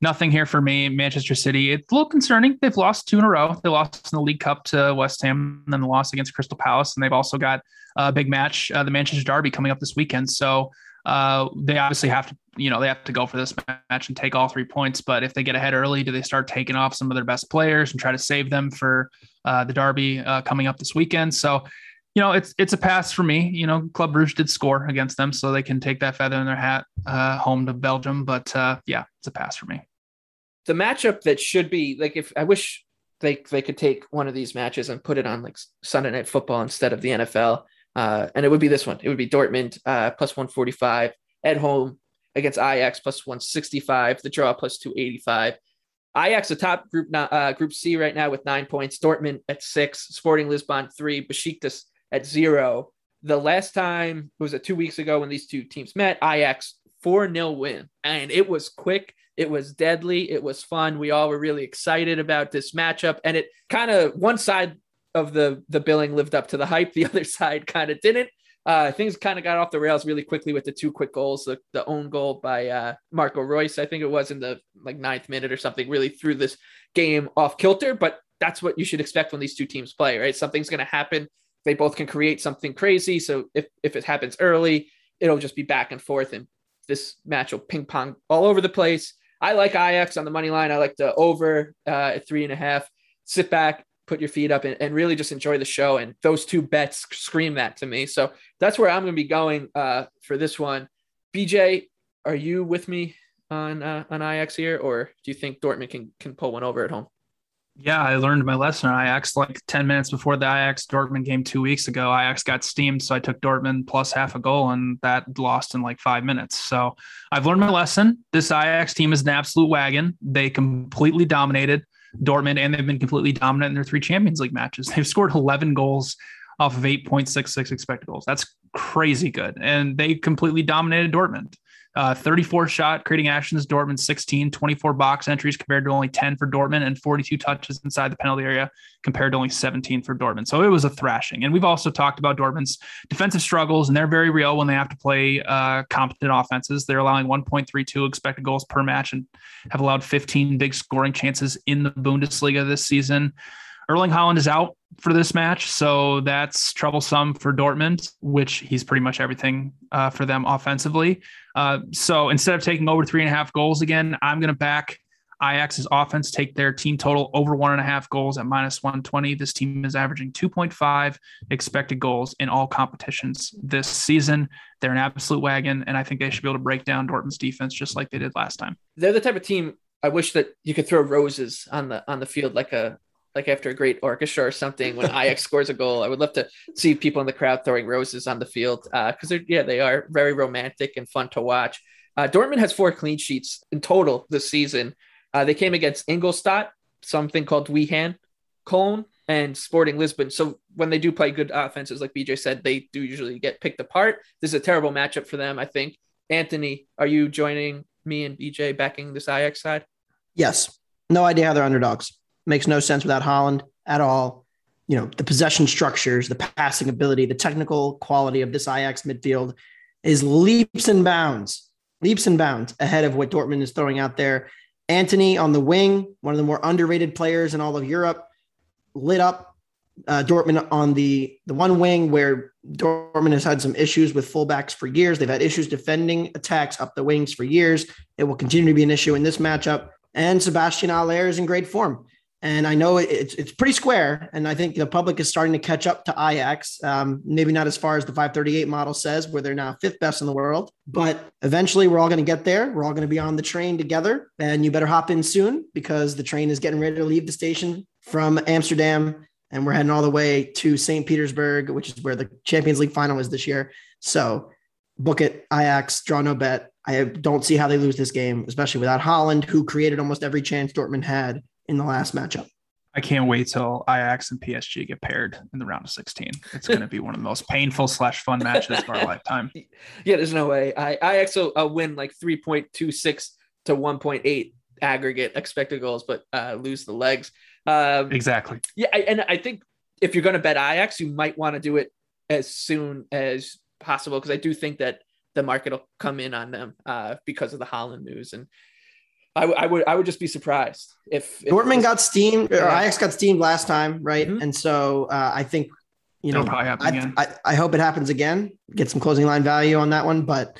S5: nothing here for me. Manchester City, it's a little concerning. They've lost two in a row. They lost in the League Cup to West Ham and then the loss against Crystal Palace. And they've also got a big match, uh, the Manchester Derby coming up this weekend. So uh, they obviously have to, you know, they have to go for this match and take all three points. But if they get ahead early, do they start taking off some of their best players and try to save them for uh, the Derby uh, coming up this weekend? So, you know, it's it's a pass for me. You know, Club Brugge did score against them, so they can take that feather in their hat uh, home to Belgium. But uh, yeah, it's a pass for me.
S4: The matchup that should be like, if I wish they they could take one of these matches and put it on like Sunday Night Football instead of the NFL uh, and it would be this one. It would be Dortmund uh, plus 145 at home against Ajax plus 165. The draw plus 285. Ajax, the top group, uh, group C right now with nine points. Dortmund at six. Sporting Lisbon three. Besiktas at zero. The last time it was a two weeks ago when these two teams met. Ajax 4 0 win. And it was quick. It was deadly. It was fun. We all were really excited about this matchup. And it kind of one side of the the billing lived up to the hype. [LAUGHS] The other side kind of didn't. Uh, things kind of got off the rails really quickly with the two quick goals. The, the own goal by uh, Marco Reus, I think it was in the like ninth minute or something, really threw this game off kilter. But that's what you should expect when these two teams play, right? Something's going to happen. They both can create something crazy. So if if it happens early, it'll just be back and forth, and this match will ping pong all over the place. I like Ajax on the money line. I like the over uh, at three and a half. Sit back, put your feet up, and, and really just enjoy the show. And those two bets scream that to me. So that's where I'm going to be going uh, for this one. BJ, are you with me on uh, on Ajax here, or do you think Dortmund can can pull one over at home?
S5: Yeah, I learned my lesson on Ajax like 10 minutes before the Ajax Dortmund game two weeks ago. Ajax got steamed, so I took Dortmund plus half a goal, and that lost in like five minutes. So I've learned my lesson. This Ajax team is an absolute wagon. They completely dominated Dortmund, and they've been completely dominant in their three Champions League matches. They've scored 11 goals off of 8.66 expected goals. That's crazy good. And they completely dominated Dortmund. Uh, 34 shot creating actions, Dortmund 16, 24 box entries compared to only 10 for Dortmund, and 42 touches inside the penalty area compared to only 17 for Dortmund. So it was a thrashing. And we've also talked about Dortmund's defensive struggles, and they're very real when they have to play uh, competent offenses. They're allowing 1.32 expected goals per match and have allowed 15 big scoring chances in the Bundesliga this season. Erling Haaland is out for this match, so that's troublesome for Dortmund, which he's pretty much everything uh, for them offensively. Uh, so instead of taking over three and a half goals again, I'm going to back Ajax's offense, take their team total over one and a half goals at minus 120. This team is averaging 2.5 expected goals in all competitions this season. They're an absolute wagon, and I think they should be able to break down Dortmund's defense just like they did last time.
S4: They're the type of team I wish that you could throw roses on the on the field like a like after a great orchestra or something when [LAUGHS] Ajax scores a goal. I would love to see people in the crowd throwing roses on the field because uh, they're yeah they are very romantic and fun to watch. Uh, Dortmund has four clean sheets in total this season. Uh, they came against Ingolstadt, something called Wehen, Cologne, and Sporting Lisbon. So when they do play good offenses, like BJ said, they do usually get picked apart. This is a terrible matchup for them, I think. Anthony, are you joining me and BJ backing this Ajax side?
S6: Yes. No idea how they're underdogs. Makes no sense without Haaland at all. You know, the possession structures, the passing ability, the technical quality of this Ajax midfield is leaps and bounds, leaps and bounds ahead of what Dortmund is throwing out there. Antony on the wing, one of the more underrated players in all of Europe, lit up uh, Dortmund on the the one wing where Dortmund has had some issues with fullbacks for years. They've had issues defending attacks up the wings for years. It will continue to be an issue in this matchup. And Sebastian Haller is in great form. And I know it's it's pretty square, and I think the public is starting to catch up to Ajax. Um, maybe not as far as the 538 model says, where they're now fifth best in the world, but eventually we're all going to get there. We're all going to be on the train together, and you better hop in soon because the train is getting ready to leave the station from Amsterdam, and we're heading all the way to St. Petersburg, which is where the Champions League final is this year. So book it, Ajax, draw no bet. I don't see how they lose this game, especially without Haaland, who created almost every chance Dortmund had in the last matchup.
S5: I can't wait till Ajax and PSG get paired in the round of 16. It's going to be one of the most painful slash fun matches of our [LAUGHS] lifetime.
S4: Yeah, there's no way. I Ajax will uh, win like 3.26 to 1.8 aggregate expected goals, but uh, lose the legs. Um,
S5: exactly.
S4: Yeah, I, and I think if you're going to bet Ajax, you might want to do it as soon as possible because I do think that the market will come in on them uh, because of the Haaland news and I, w- I would I would just be surprised if, if
S6: Dortmund got steamed or yeah. Ajax got steamed last time, right? Mm-hmm. And so uh, I think you know I, I, I, hope it happens again. Get some closing line value on that one, but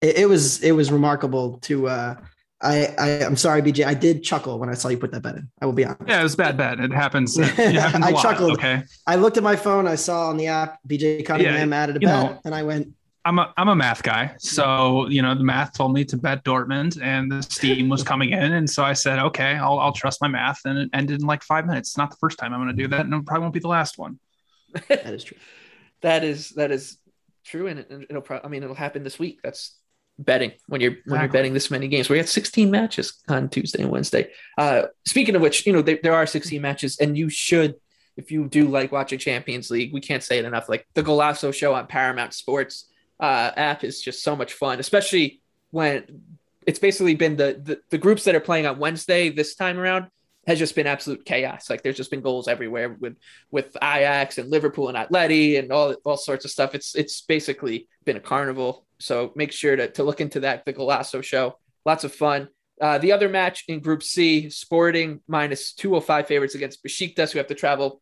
S6: it, it was it was remarkable to. Uh, I, I am sorry, BJ. I did chuckle when I saw you put that bet in. I will be honest.
S5: Yeah, it was bad bet. It happens. It, it [LAUGHS] happens I
S6: chuckled.
S5: Okay.
S6: I looked at my phone. I saw on the app BJ Cunningham yeah, added a bet, know, and I went,
S5: I'm a I'm a math guy, so you know the math told me to bet Dortmund, and the steam was [LAUGHS] coming in, and so I said, okay, I'll I'll trust my math, and it ended in like five minutes. It's not the first time I'm going to do that, and it probably won't be the last one. [LAUGHS]
S6: that is true.
S4: that is that is true, and it, will probably I mean it'll happen this week. That's betting when you're when you're betting this many games. We got 16 matches on Tuesday and Wednesday. Uh, speaking of which, you know there, there are 16 matches, and you should if you do like watching Champions League, we can't say it enough. Like the Golazo show on Paramount Sports uh, app is just so much fun, especially when it's basically been the, the, the groups that are playing on Wednesday this time around has just been absolute chaos. Like there's just been goals everywhere with with Ajax and Liverpool and Atleti and all all sorts of stuff. It's it's basically been a carnival. So make sure to, to look into that the Golazo show. Lots of fun. Uh, the other match in Group C, Sporting minus 205 favorites against Besiktas, who have to travel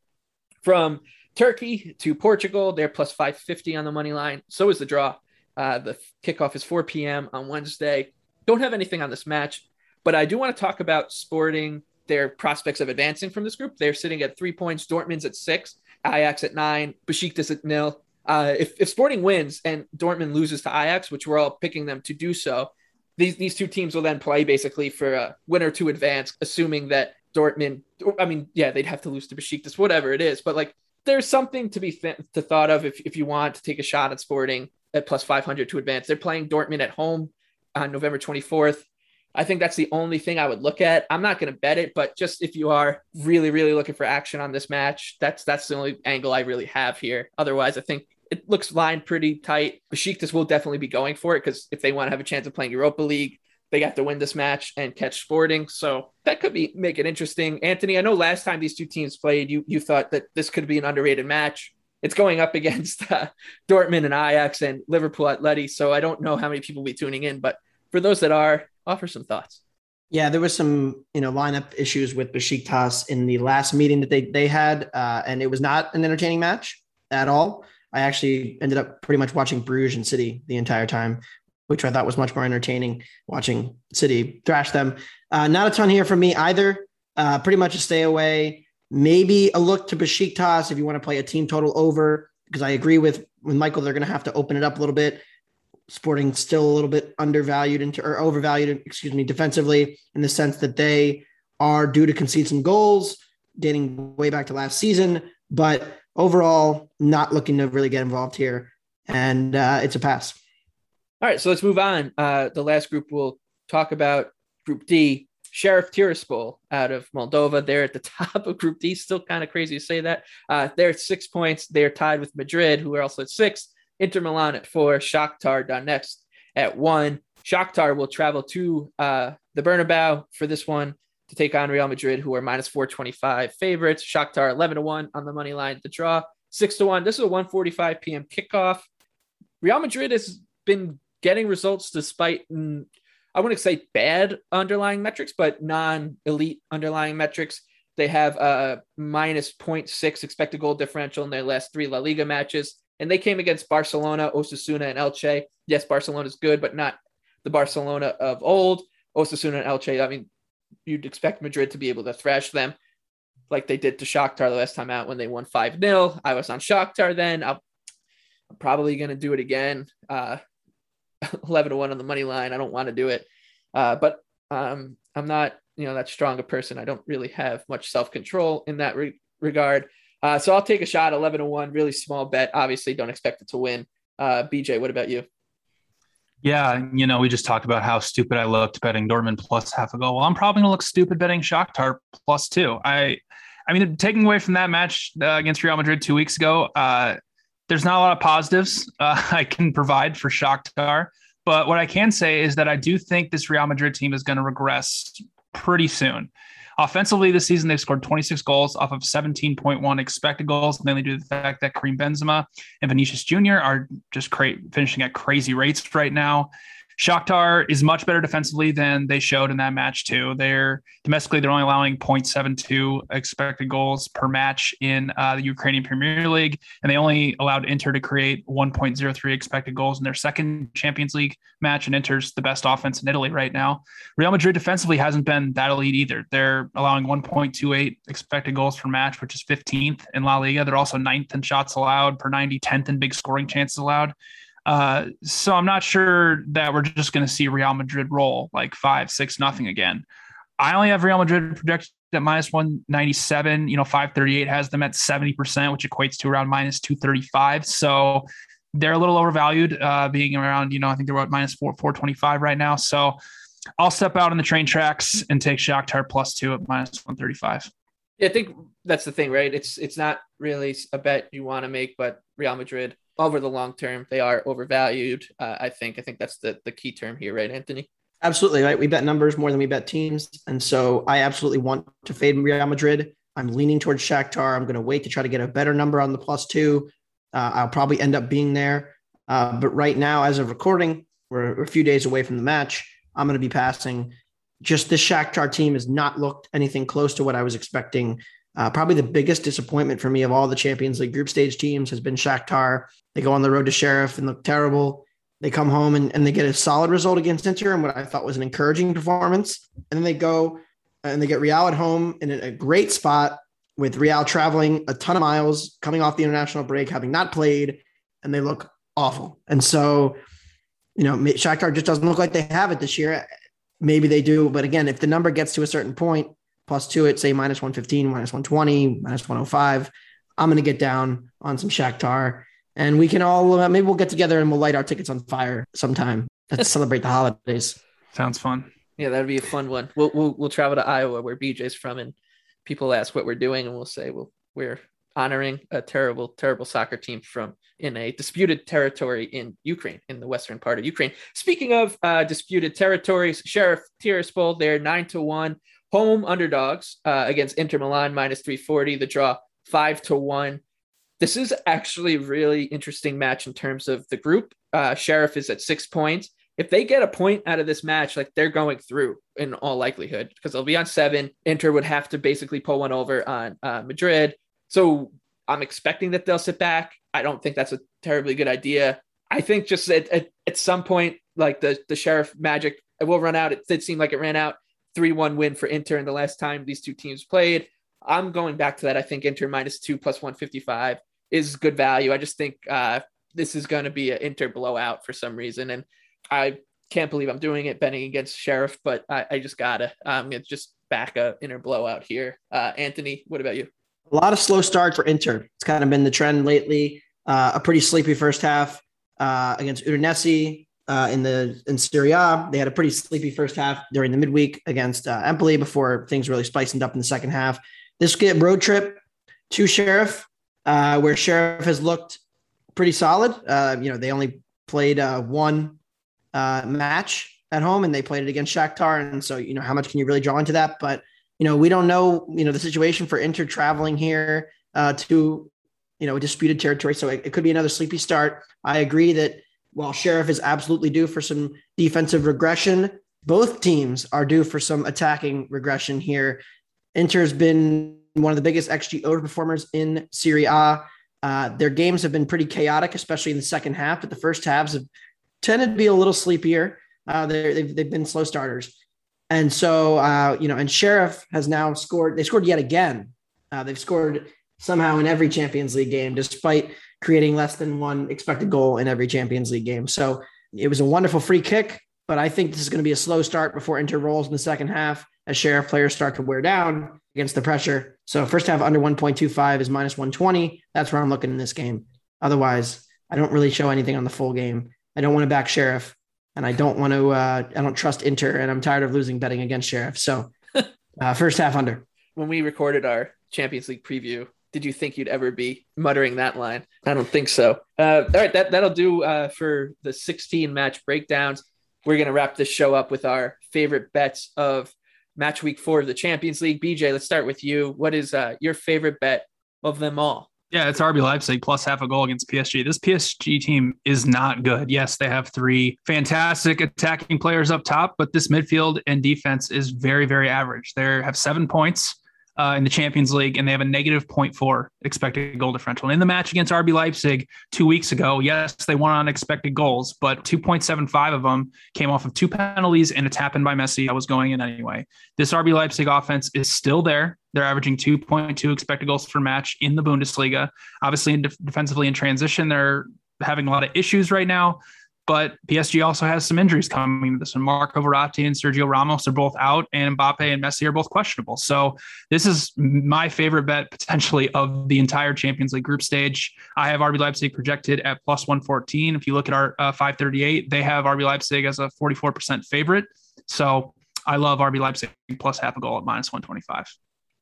S4: from Turkey to Portugal. They're plus 550 on the money line. So is the draw. Uh, the kickoff is 4 p.m. on Wednesday. Don't have anything on this match. But I do want to talk about Sporting, their prospects of advancing from this group. They're sitting at three points, Dortmund's at six, Ajax at nine, Besiktas at nil. Uh, if, if Sporting wins and Dortmund loses to Ajax, which we're all picking them to do so, these these two teams will then play basically for a winner to advance, assuming that Dortmund. I mean, yeah, they'd have to lose to Besiktas, whatever it is. But like, there's something to be th- to thought of if if you want to take a shot at Sporting at plus 500 to advance. They're playing Dortmund at home on November 24th. I think that's the only thing I would look at. I'm not going to bet it, but just if you are really, really looking for action on this match, that's that's the only angle I really have here. Otherwise, I think it looks lined pretty tight. Besiktas will definitely be going for it because if they want to have a chance of playing Europa League, they have to win this match and catch Sporting. So that could be make it interesting. Anthony, I know last time these two teams played, you you thought that this could be an underrated match. It's going up [LAUGHS] against uh, Dortmund and Ajax and Liverpool Atleti. So I don't know how many people will be tuning in, but for those that are, offer some thoughts.
S6: Yeah, there was some you know lineup issues with Besiktas in the last meeting that they they had, uh, and it was not an entertaining match at all. I actually ended up pretty much watching Bruges and City the entire time, which I thought was much more entertaining watching City thrash them. Uh, not a ton here for me either. Uh, pretty much a stay away. Maybe a look to Besiktas if you want to play a team total over, because I agree with with Michael. They're going to have to open it up a little bit. Sporting still a little bit undervalued into or overvalued, excuse me, defensively in the sense that they are due to concede some goals dating way back to last season, but overall, not looking to really get involved here. And uh, it's a pass.
S4: All right, so let's move on. Uh, the last group we'll talk about, Group D, Sheriff Tiraspol out of Moldova. They're at the [LAUGHS] top of Group D. Still kind of crazy to say that. Uh, they're at six points. They're tied with Madrid, who are also at six. Inter Milan at four. Shakhtar Donetsk at one. Shakhtar will travel to uh, the Bernabeu for this one to take on Real Madrid, who are minus 425 favorites. Shakhtar 11 to 1 on the money line to draw, 6 to 1. This is a 1:45 p.m. kickoff. Real Madrid has been getting results despite mm, I wouldn't say bad underlying metrics, but non-elite underlying metrics. They have a minus 0.6 expected goal differential in their last three La Liga matches. And they came against Barcelona, Osasuna, and Elche. Yes, Barcelona is good, but not the Barcelona of old. Osasuna and Elche, I mean, you'd expect Madrid to be able to thrash them like they did to Shakhtar the last time out when they won 5 0. I was on Shakhtar then. i am probably going to do it again. Uh, [LAUGHS] 11 to 1 on the money line. I don't want to do it. Uh, but um, I'm not, you know, that strong a person. I don't really have much self control in that re- regard. Uh, so I'll take a shot 11 to 1, really small bet. Obviously, don't expect it to win. Uh, BJ, what about you?
S5: Yeah, you know, we just talked about how stupid I looked betting Dortmund plus half a goal. Well, I'm probably gonna look stupid betting Shakhtar plus two. I, I mean, taking away from that match uh, against Real Madrid two weeks ago, uh, there's not a lot of positives uh, [LAUGHS] I can provide for Shakhtar. But what I can say is that I do think this Real Madrid team is going to regress pretty soon. Offensively, this season, they've scored 26 goals off of 17.1 expected goals, mainly due to the fact that Karim Benzema and Vinicius Jr. are just cra- finishing at crazy rates right now. Shakhtar is much better defensively than they showed in that match too. They're domestically they're only allowing 0.72 expected goals per match in uh, the Ukrainian Premier League, and they only allowed Inter to create 1.03 expected goals in their second Champions League match. And Inter's the best offense in Italy right now. Real Madrid defensively hasn't been that elite either. They're allowing 1.28 expected goals per match, which is 15th in La Liga. They're also ninth in shots allowed per 90, 10th in big scoring chances allowed. Uh, so I'm not sure that we're just going to see Real Madrid roll like five, six, nothing again. I only have Real Madrid projected at minus 197. You know, 538 has them at 70%, which equates to around minus 235. So they're a little overvalued, uh, being around, you know, I think they're at minus four, 425 right now. So I'll step out on the train tracks and take Shakhtar plus two at minus 135.
S4: Yeah, I think that's the thing, right? It's it's not really a bet you want to make, but Real Madrid over the long term, they are overvalued. Uh, I think. I think that's the the key term here, right, Anthony?
S6: Absolutely right. We bet numbers more than we bet teams, and so I absolutely want to fade Real Madrid. I'm leaning towards Shakhtar. I'm going to wait to try to get a better number on the plus two. Uh, I'll probably end up being there, uh, but right now, as of recording, we're a few days away from the match. I'm going to be passing. Just this Shakhtar team has not looked anything close to what I was expecting. Uh, probably the biggest disappointment for me of all the Champions League group stage teams has been Shakhtar. They go on the road to Sheriff and look terrible. They come home and, and they get a solid result against Inter and what I thought was an encouraging performance. And then they go and they get Real at home in a great spot with Real traveling a ton of miles, coming off the international break, having not played, and they look awful. And so, you know, Shakhtar just doesn't look like they have it this year. Maybe they do, but again, if the number gets to a certain point, plus two it, say minus 115, minus 120, minus 105, I'm going to get down on some Shakhtar and we can all uh, maybe we'll get together and we'll light our tickets on fire sometime to celebrate the holidays.
S5: Sounds fun.
S4: Yeah, that'd be a fun one. We'll we'll we'll travel to Iowa where BJ's from, and people ask what we're doing, and we'll say, well, we're honoring a terrible, terrible soccer team from in a disputed territory in Ukraine, in the western part of Ukraine. Speaking of uh, disputed territories, Sheriff Tiraspol, they're nine to one home underdogs uh, against Inter Milan minus three forty. The draw five to one. This is actually a really interesting match in terms of the group. Uh, Sheriff is at six points. If they get a point out of this match, like they're going through in all likelihood because they'll be on seven. Inter would have to basically pull one over on uh, Madrid. So I'm expecting that they'll sit back. I don't think that's a terribly good idea. I think just at, at, at some point, like the, the Sheriff magic will run out. It did seem like it ran out. 3 1 win for Inter in the last time these two teams played. I'm going back to that. I think Inter minus two plus 155 is good value. I just think uh, this is going to be an Inter blowout for some reason. And I can't believe I'm doing it betting against Sheriff, but I, I just gotta. I'm gonna just back a Inter blowout here. Uh, Anthony, what about you?
S6: A lot of slow start for Inter. It's kind of been the trend lately. Uh, a pretty sleepy first half uh, against Udinese uh, in the in Serie A. They had a pretty sleepy first half during the midweek against uh, Empoli before things really spiced up in the second half. This road trip to Sheriff, uh, where Sheriff has looked pretty solid. Uh, you know, they only played uh, one match at home and they played it against Shakhtar. And so, you know, how much can you really draw into that? But, you know, we don't know, you know, the situation for Inter traveling here to, you know, disputed territory. So it, it could be another sleepy start. I agree that while Sheriff is absolutely due for some defensive regression, both teams are due for some attacking regression here. Inter's been one of the biggest XG overperformers in Serie A. Uh, their games have been pretty chaotic, especially in the second half, but the first halves have tended to be a little sleepier. Uh, they've, they've been slow starters. And so, uh, you know, and Sheriff has now scored, they scored yet again. Uh, they've scored somehow in every Champions League game, despite creating less than one expected goal in every Champions League game. So it was a wonderful free kick, but I think this is going to be a slow start before Inter rolls in the second half as Sheriff players start to wear down against the pressure. So first half under 1.25 is minus 120. That's where I'm looking in this game. Otherwise, I don't really show anything on the full game. I don't want to back Sheriff, and I don't want to. Uh, I don't trust Inter, and I'm tired of losing betting against Sheriff. So [LAUGHS] uh, first half under.
S4: When we recorded our Champions League preview, did you think you'd ever be muttering that line? I don't think so. Uh, all right, that that'll do uh, for the 16 match breakdowns. We're gonna wrap this show up with our favorite bets of match week four of the Champions League. BJ, let's start with you. What is uh, your favorite bet of them all?
S5: Yeah, it's RB Leipzig plus half a goal against PSG. This PSG team is not good. Yes, they have three fantastic attacking players up top, but this midfield and defense is very, very average. They have seven points uh, in the Champions League, and they have a negative 0.4 expected goal differential. And in the match against RB Leipzig two weeks ago, yes, they won on expected goals, but 2.75 of them came off of two penalties and a tap in by Messi that was going in anyway. This RB Leipzig offense is still there. They're averaging 2.2 expected goals per match in the Bundesliga. Obviously, in def- defensively in transition, they're having a lot of issues right now. But PSG also has some injuries coming to this one. Marco Verratti and Sergio Ramos are both out, and Mbappe and Messi are both questionable. So this is my favorite bet potentially of the entire Champions League group stage. I have RB Leipzig projected at plus 114. If you look at our uh, 538, they have RB Leipzig as a 44% favorite. So I love RB Leipzig plus half a goal at minus 125.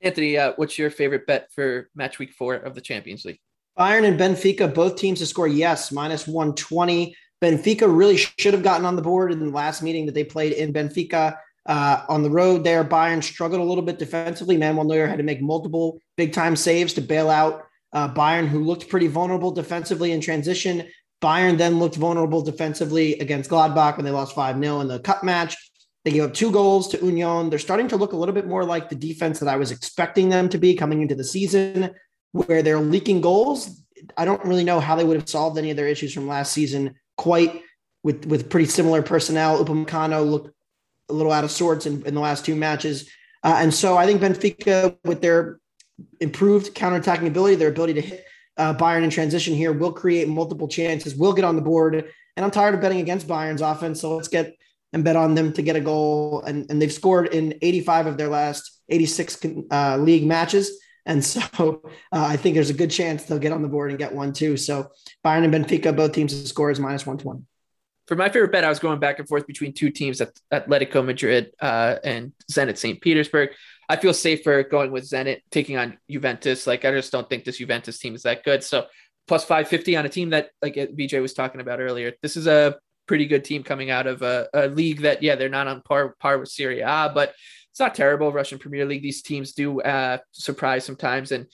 S4: Anthony, uh, what's your favorite bet for match week four of the Champions League?
S6: Bayern and Benfica, both teams to score yes, minus 120. Benfica really should have gotten on the board in the last meeting that they played in Benfica. Uh, on the road there, Bayern struggled a little bit defensively. Manuel Neuer had to make multiple big time saves to bail out uh, Bayern, who looked pretty vulnerable defensively in transition. Bayern then looked vulnerable defensively against Gladbach when they lost 5 0 in the cup match. They gave up two goals to Union. They're starting to look a little bit more like the defense that I was expecting them to be coming into the season, where they're leaking goals. I don't really know how they would have solved any of their issues from last season quite with with pretty similar personnel. Upamecano looked a little out of sorts in, in the last two matches. Uh, and so I think Benfica, with their improved counterattacking ability, their ability to hit uh, Bayern in transition here, will create multiple chances, will get on the board. And I'm tired of betting against Bayern's offense. So let's get and bet on them to get a goal. And, and they've scored in 85 of their last 86 uh, league matches. And so uh, I think there's a good chance they'll get on the board and get one too. So Bayern and Benfica, both teams to score is minus 120
S4: for my favorite bet, I was going back and forth between two teams, at Atletico Madrid uh, and Zenit St. Petersburg. I feel safer going with Zenit taking on Juventus. Like I just don't think this Juventus team is that good. So plus 550 on a team that, like BJ was talking about earlier, this is a pretty good team coming out of a, a league that, yeah, they're not on par par with Serie A, but it's not terrible. Russian Premier League. These teams do uh, surprise sometimes and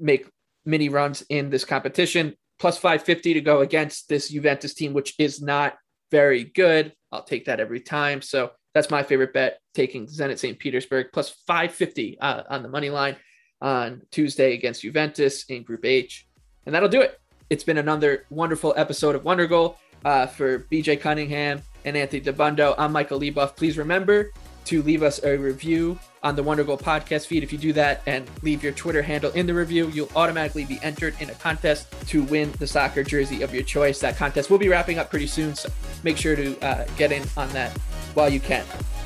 S4: make mini runs in this competition. Plus 550 to go against this Juventus team, which is not very good. I'll take that every time. So that's my favorite bet, taking Zenit St. Petersburg plus 550 uh, on the money line on Tuesday against Juventus in Group H. And that'll do it. It's been another wonderful episode of Wonder Goal uh, for BJ Cunningham and Anthony Dabbundo. I'm Michael Leboff. Please remember to leave us a review on the Wonder Goal podcast feed. If you do that and leave your Twitter handle in the review, you'll automatically be entered in a contest to win the soccer jersey of your choice. That contest will be wrapping up pretty soon, so make sure to uh, get in on that while you can.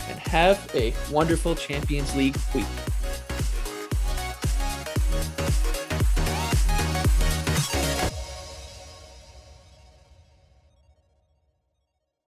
S4: And have a wonderful Champions League week.